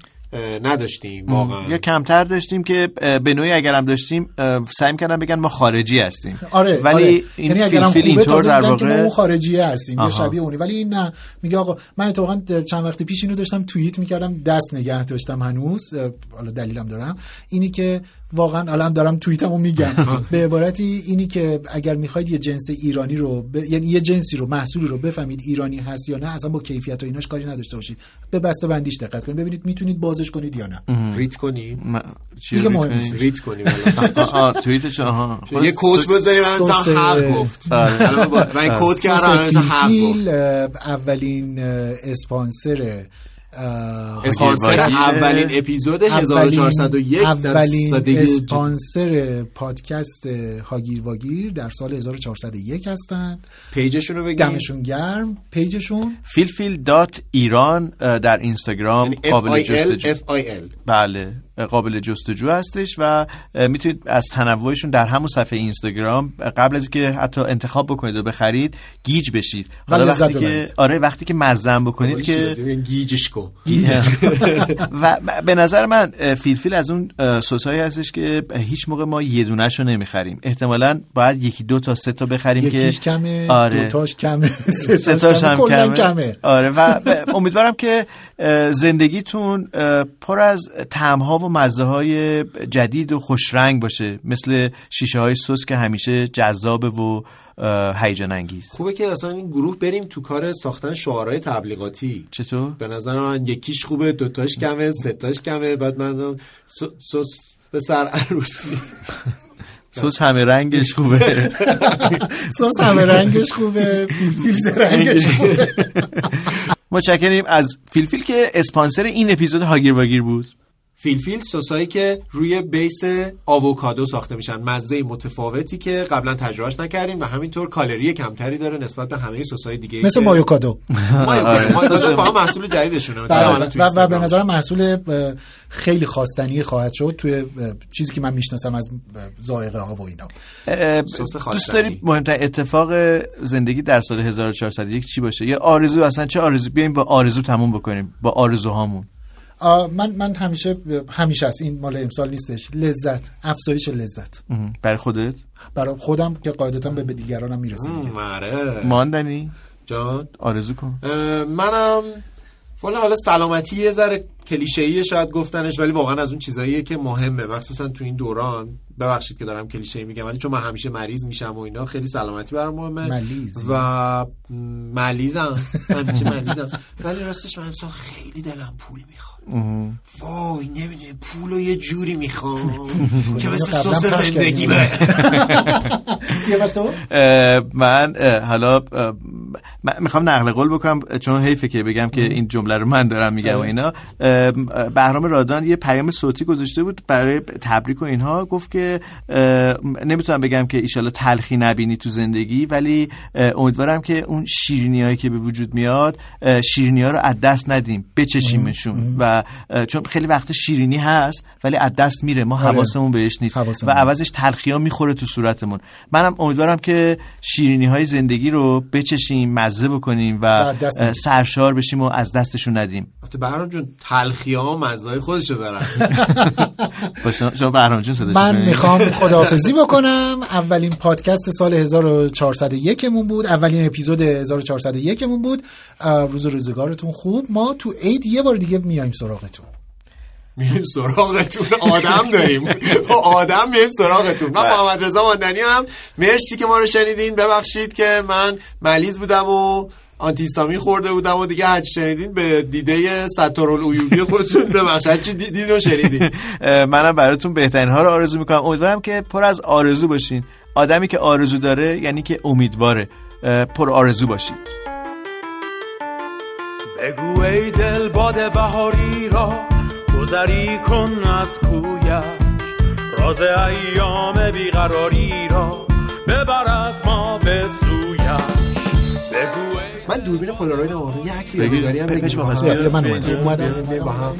نداشتیم واقعا یا کمتر داشتیم که به نوعی اگر هم داشتیم سعی کردن بگن ما خارجی هستیم آره ولی آره. این یعنی خوبه اینطور در ما واقع اون خارجیه هستیم یا. شبیه اونی ولی این نه میگه آقا من اتفاقا چند وقت پیش اینو داشتم توییت می‌کردم دست نگه داشتم هنوز حالا دلیلم دارم اینی که واقعا الان دارم توییتمو میگم. به عبارتی اینی که اگر می‌خواید یه جنس ایرانی رو ب... یعنی یه جنسی رو محصولی رو بفهمید ایرانی هست یا نه اصلا با کیفیت و ایناش کاری نداشته باشید. به بسته بندیش دقت کنید. ببینید می‌تونید بازش کنید یا نه. ریت کنی؟ دیگه مهم ریت نیست. ریت کنی توییتش آها. یه کوت بذاری من سس- مثلا حق گفت. با- من سس کردم حق گفت. اولین اسپانسر اسپانسر هاگیر اولین اپیزود 1401 در اولین اسپانسر پادکست هاگیر واگیر در سال 1401 هستند. page شون رو بگید دمشون گرم. page شون؟ فیلفیل dot ایران در اینستاگرام یعنی قابل جستجو. بله. قابل جستجو هستش و می‌تونید از تنوعشون در همون صفحه اینستاگرام قبل از اینکه حتی انتخاب بکنید و بخرید گیج بشید لذت وقتی که. آره وقتی که مزه بکنید که گیجش کن و به نظر من فیلفیل از اون سسایی هستش که هیچ موقع ما یه دونش رو نمی‌خریم احتمالا باید یکی دو تا سه تا بخریم که یکیش کمه آره. دوتاش کمه سه تاش تاش هم کمه. آره و امیدوارم که زندگیتون پر از طعم‌ها و مزه های جدید و خوشرنگ باشه مثل شیشه های سس که همیشه جذابه و هیجان انگیز خوبه که اصلا این گروه بریم تو کار ساختن شعارهای تبلیغاتی. چطور؟ به نظر من یکیش خوبه دوتاش کمه سه‌تاش کمه بعد من سس به سر عروسی. سس همه رنگش خوبه. سس همه رنگش خوبه فیلفیل رنگش خوبه. متشکریم از فیلفیل که اسپانسر این اپیزود هاگیر واگیر بود. فیلفیل سسایی که روی base آووکادو ساخته میشن. مزه متفاوتی که قبلا تجربهش نکردیم و همینطور کالری کمتری داره نسبت به همه سسای دیگه مثل مایوکادو. مایوکادو. مایوکادو فقط محصول جدیدشونه. بله، و, و به. نظرم محصول خیلی خواستنی خواهد شد توی چیزی که من می‌شناسم از ذائقه ها و اینا. دوست. داریم مهمترین اتفاق زندگی در سال 1401 چی باشه؟ یه آرزو اصلا چه آرزو؟ بیایم با آرزو تموم بکنیم. با آرزوهامون. من من همیشه همیشه است. این مال امسال نیستش. لذت. افزایش لذت. برای خودت؟ برای خودم که قاعدتا به به دیگرانم می‌رسه. مره ماندنی؟ جان. آرزو کن. منم والا حالا سلامتی یه ذره کلیشه‌ایه شاید گفتنش ولی واقعا از اون چیزاییه که مهمه. مخصوصا تو این دوران. ببخشید که دارم کلیشه میگم ولی چون من همیشه مریض میشم و اینا خیلی سلامتی برام مهمه. ملیز. و ملیزم. همیشه ملیزم. ولی راستش من امسال خیلی دلم پول می‌خواد. وای نمی‌دونی پول رو یه جوری می‌خوام. که مثل سس زندگی من. حالا من می‌خوام نقل قول بکنم چون حیفه که بگم که این جمله رو من دارم میگم و اینا. بهرام رادان یه پیام صوتی گذاشته بود برای تبریک و اینها. گفت که نمی‌تونم بگم که ایشالا تلخی نبینی تو زندگی ولی امیدوارم که اون شیرینی هایی که به وجود میاد شیرینی ها رو از دست ندیم بچشیمشون و چون خیلی وقت شیرینی هست ولی از دست میره. ما آره. حواسمون بهش نیست. حواسمون و عوضش تلخی ها می‌خوره تو صورتمون. منم امیدوارم که شیرینی های زندگی رو بچشیم مزه بکنیم و سرشار بشیم و از دستشون ندیم. البته بهرام جون تلخی ها مزای خودشو دارن. شما- شما بهرام جون صداش من. می‌خوام خداحافظی بکنم. اولین پادکست سال 1401 مون بود. اولین اپیزود 1401 مون بود. روز روزگارتون خوب. ما تو عید یه بار دیگه میایم سراغتون. میریم سراغتون. آدم داریم. با آدم میریم سراغتون. من محمد رضا ماندنی هم. مرسی که ما رو شنیدین. ببخشید که من ملیز بودم و آنتیستامی خورده بودم و دیگه هرچی شنیدین به دیده ستارالعیوبی خودتون. ببخشید. هرچی دیدین رو شنیدین. منم براتون بهترین ها رو آرزو می‌کنم. امیدوارم که پر از آرزو باشین. آدمی که آرزو داره یعنی که امیدواره پر آرزو باشید. بگو ای دل باد بهاری را گذری کن از کویش. راز ایام بیقراری را ببر از ما به سویش. بگو ای من دوربین پولاروید آورده یه عکس بگیر. یادگاری هم. بیا، بیا، من بیا، اومدم. بیا، اومدم. بیا، بیا، با هم.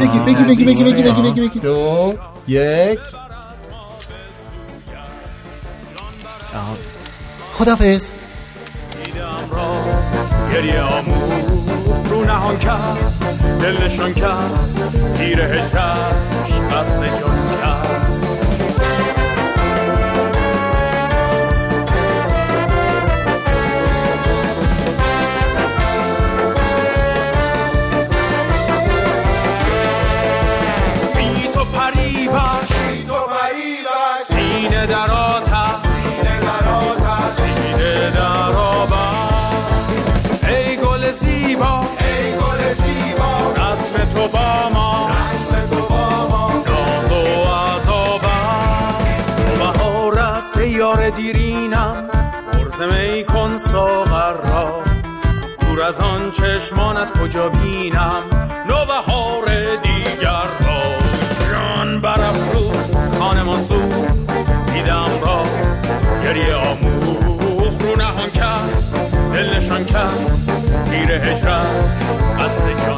بگی بگی بگی بگی بگی بگی بگی بگی. دو یک. خدافظ دیدم را گریه آمون رو نهان کرد دل نشان کرد تیر هجرش قصد جان. دیرینم پرز می کن ساغر را. دور از آن چشمانت کجا بینم؟ نوبهار دیگر را. جان برافروز خانمان سو. دیدم را. گریه آموخ رو نهان کرد. دل نشان کرد تیر هجرت خستگی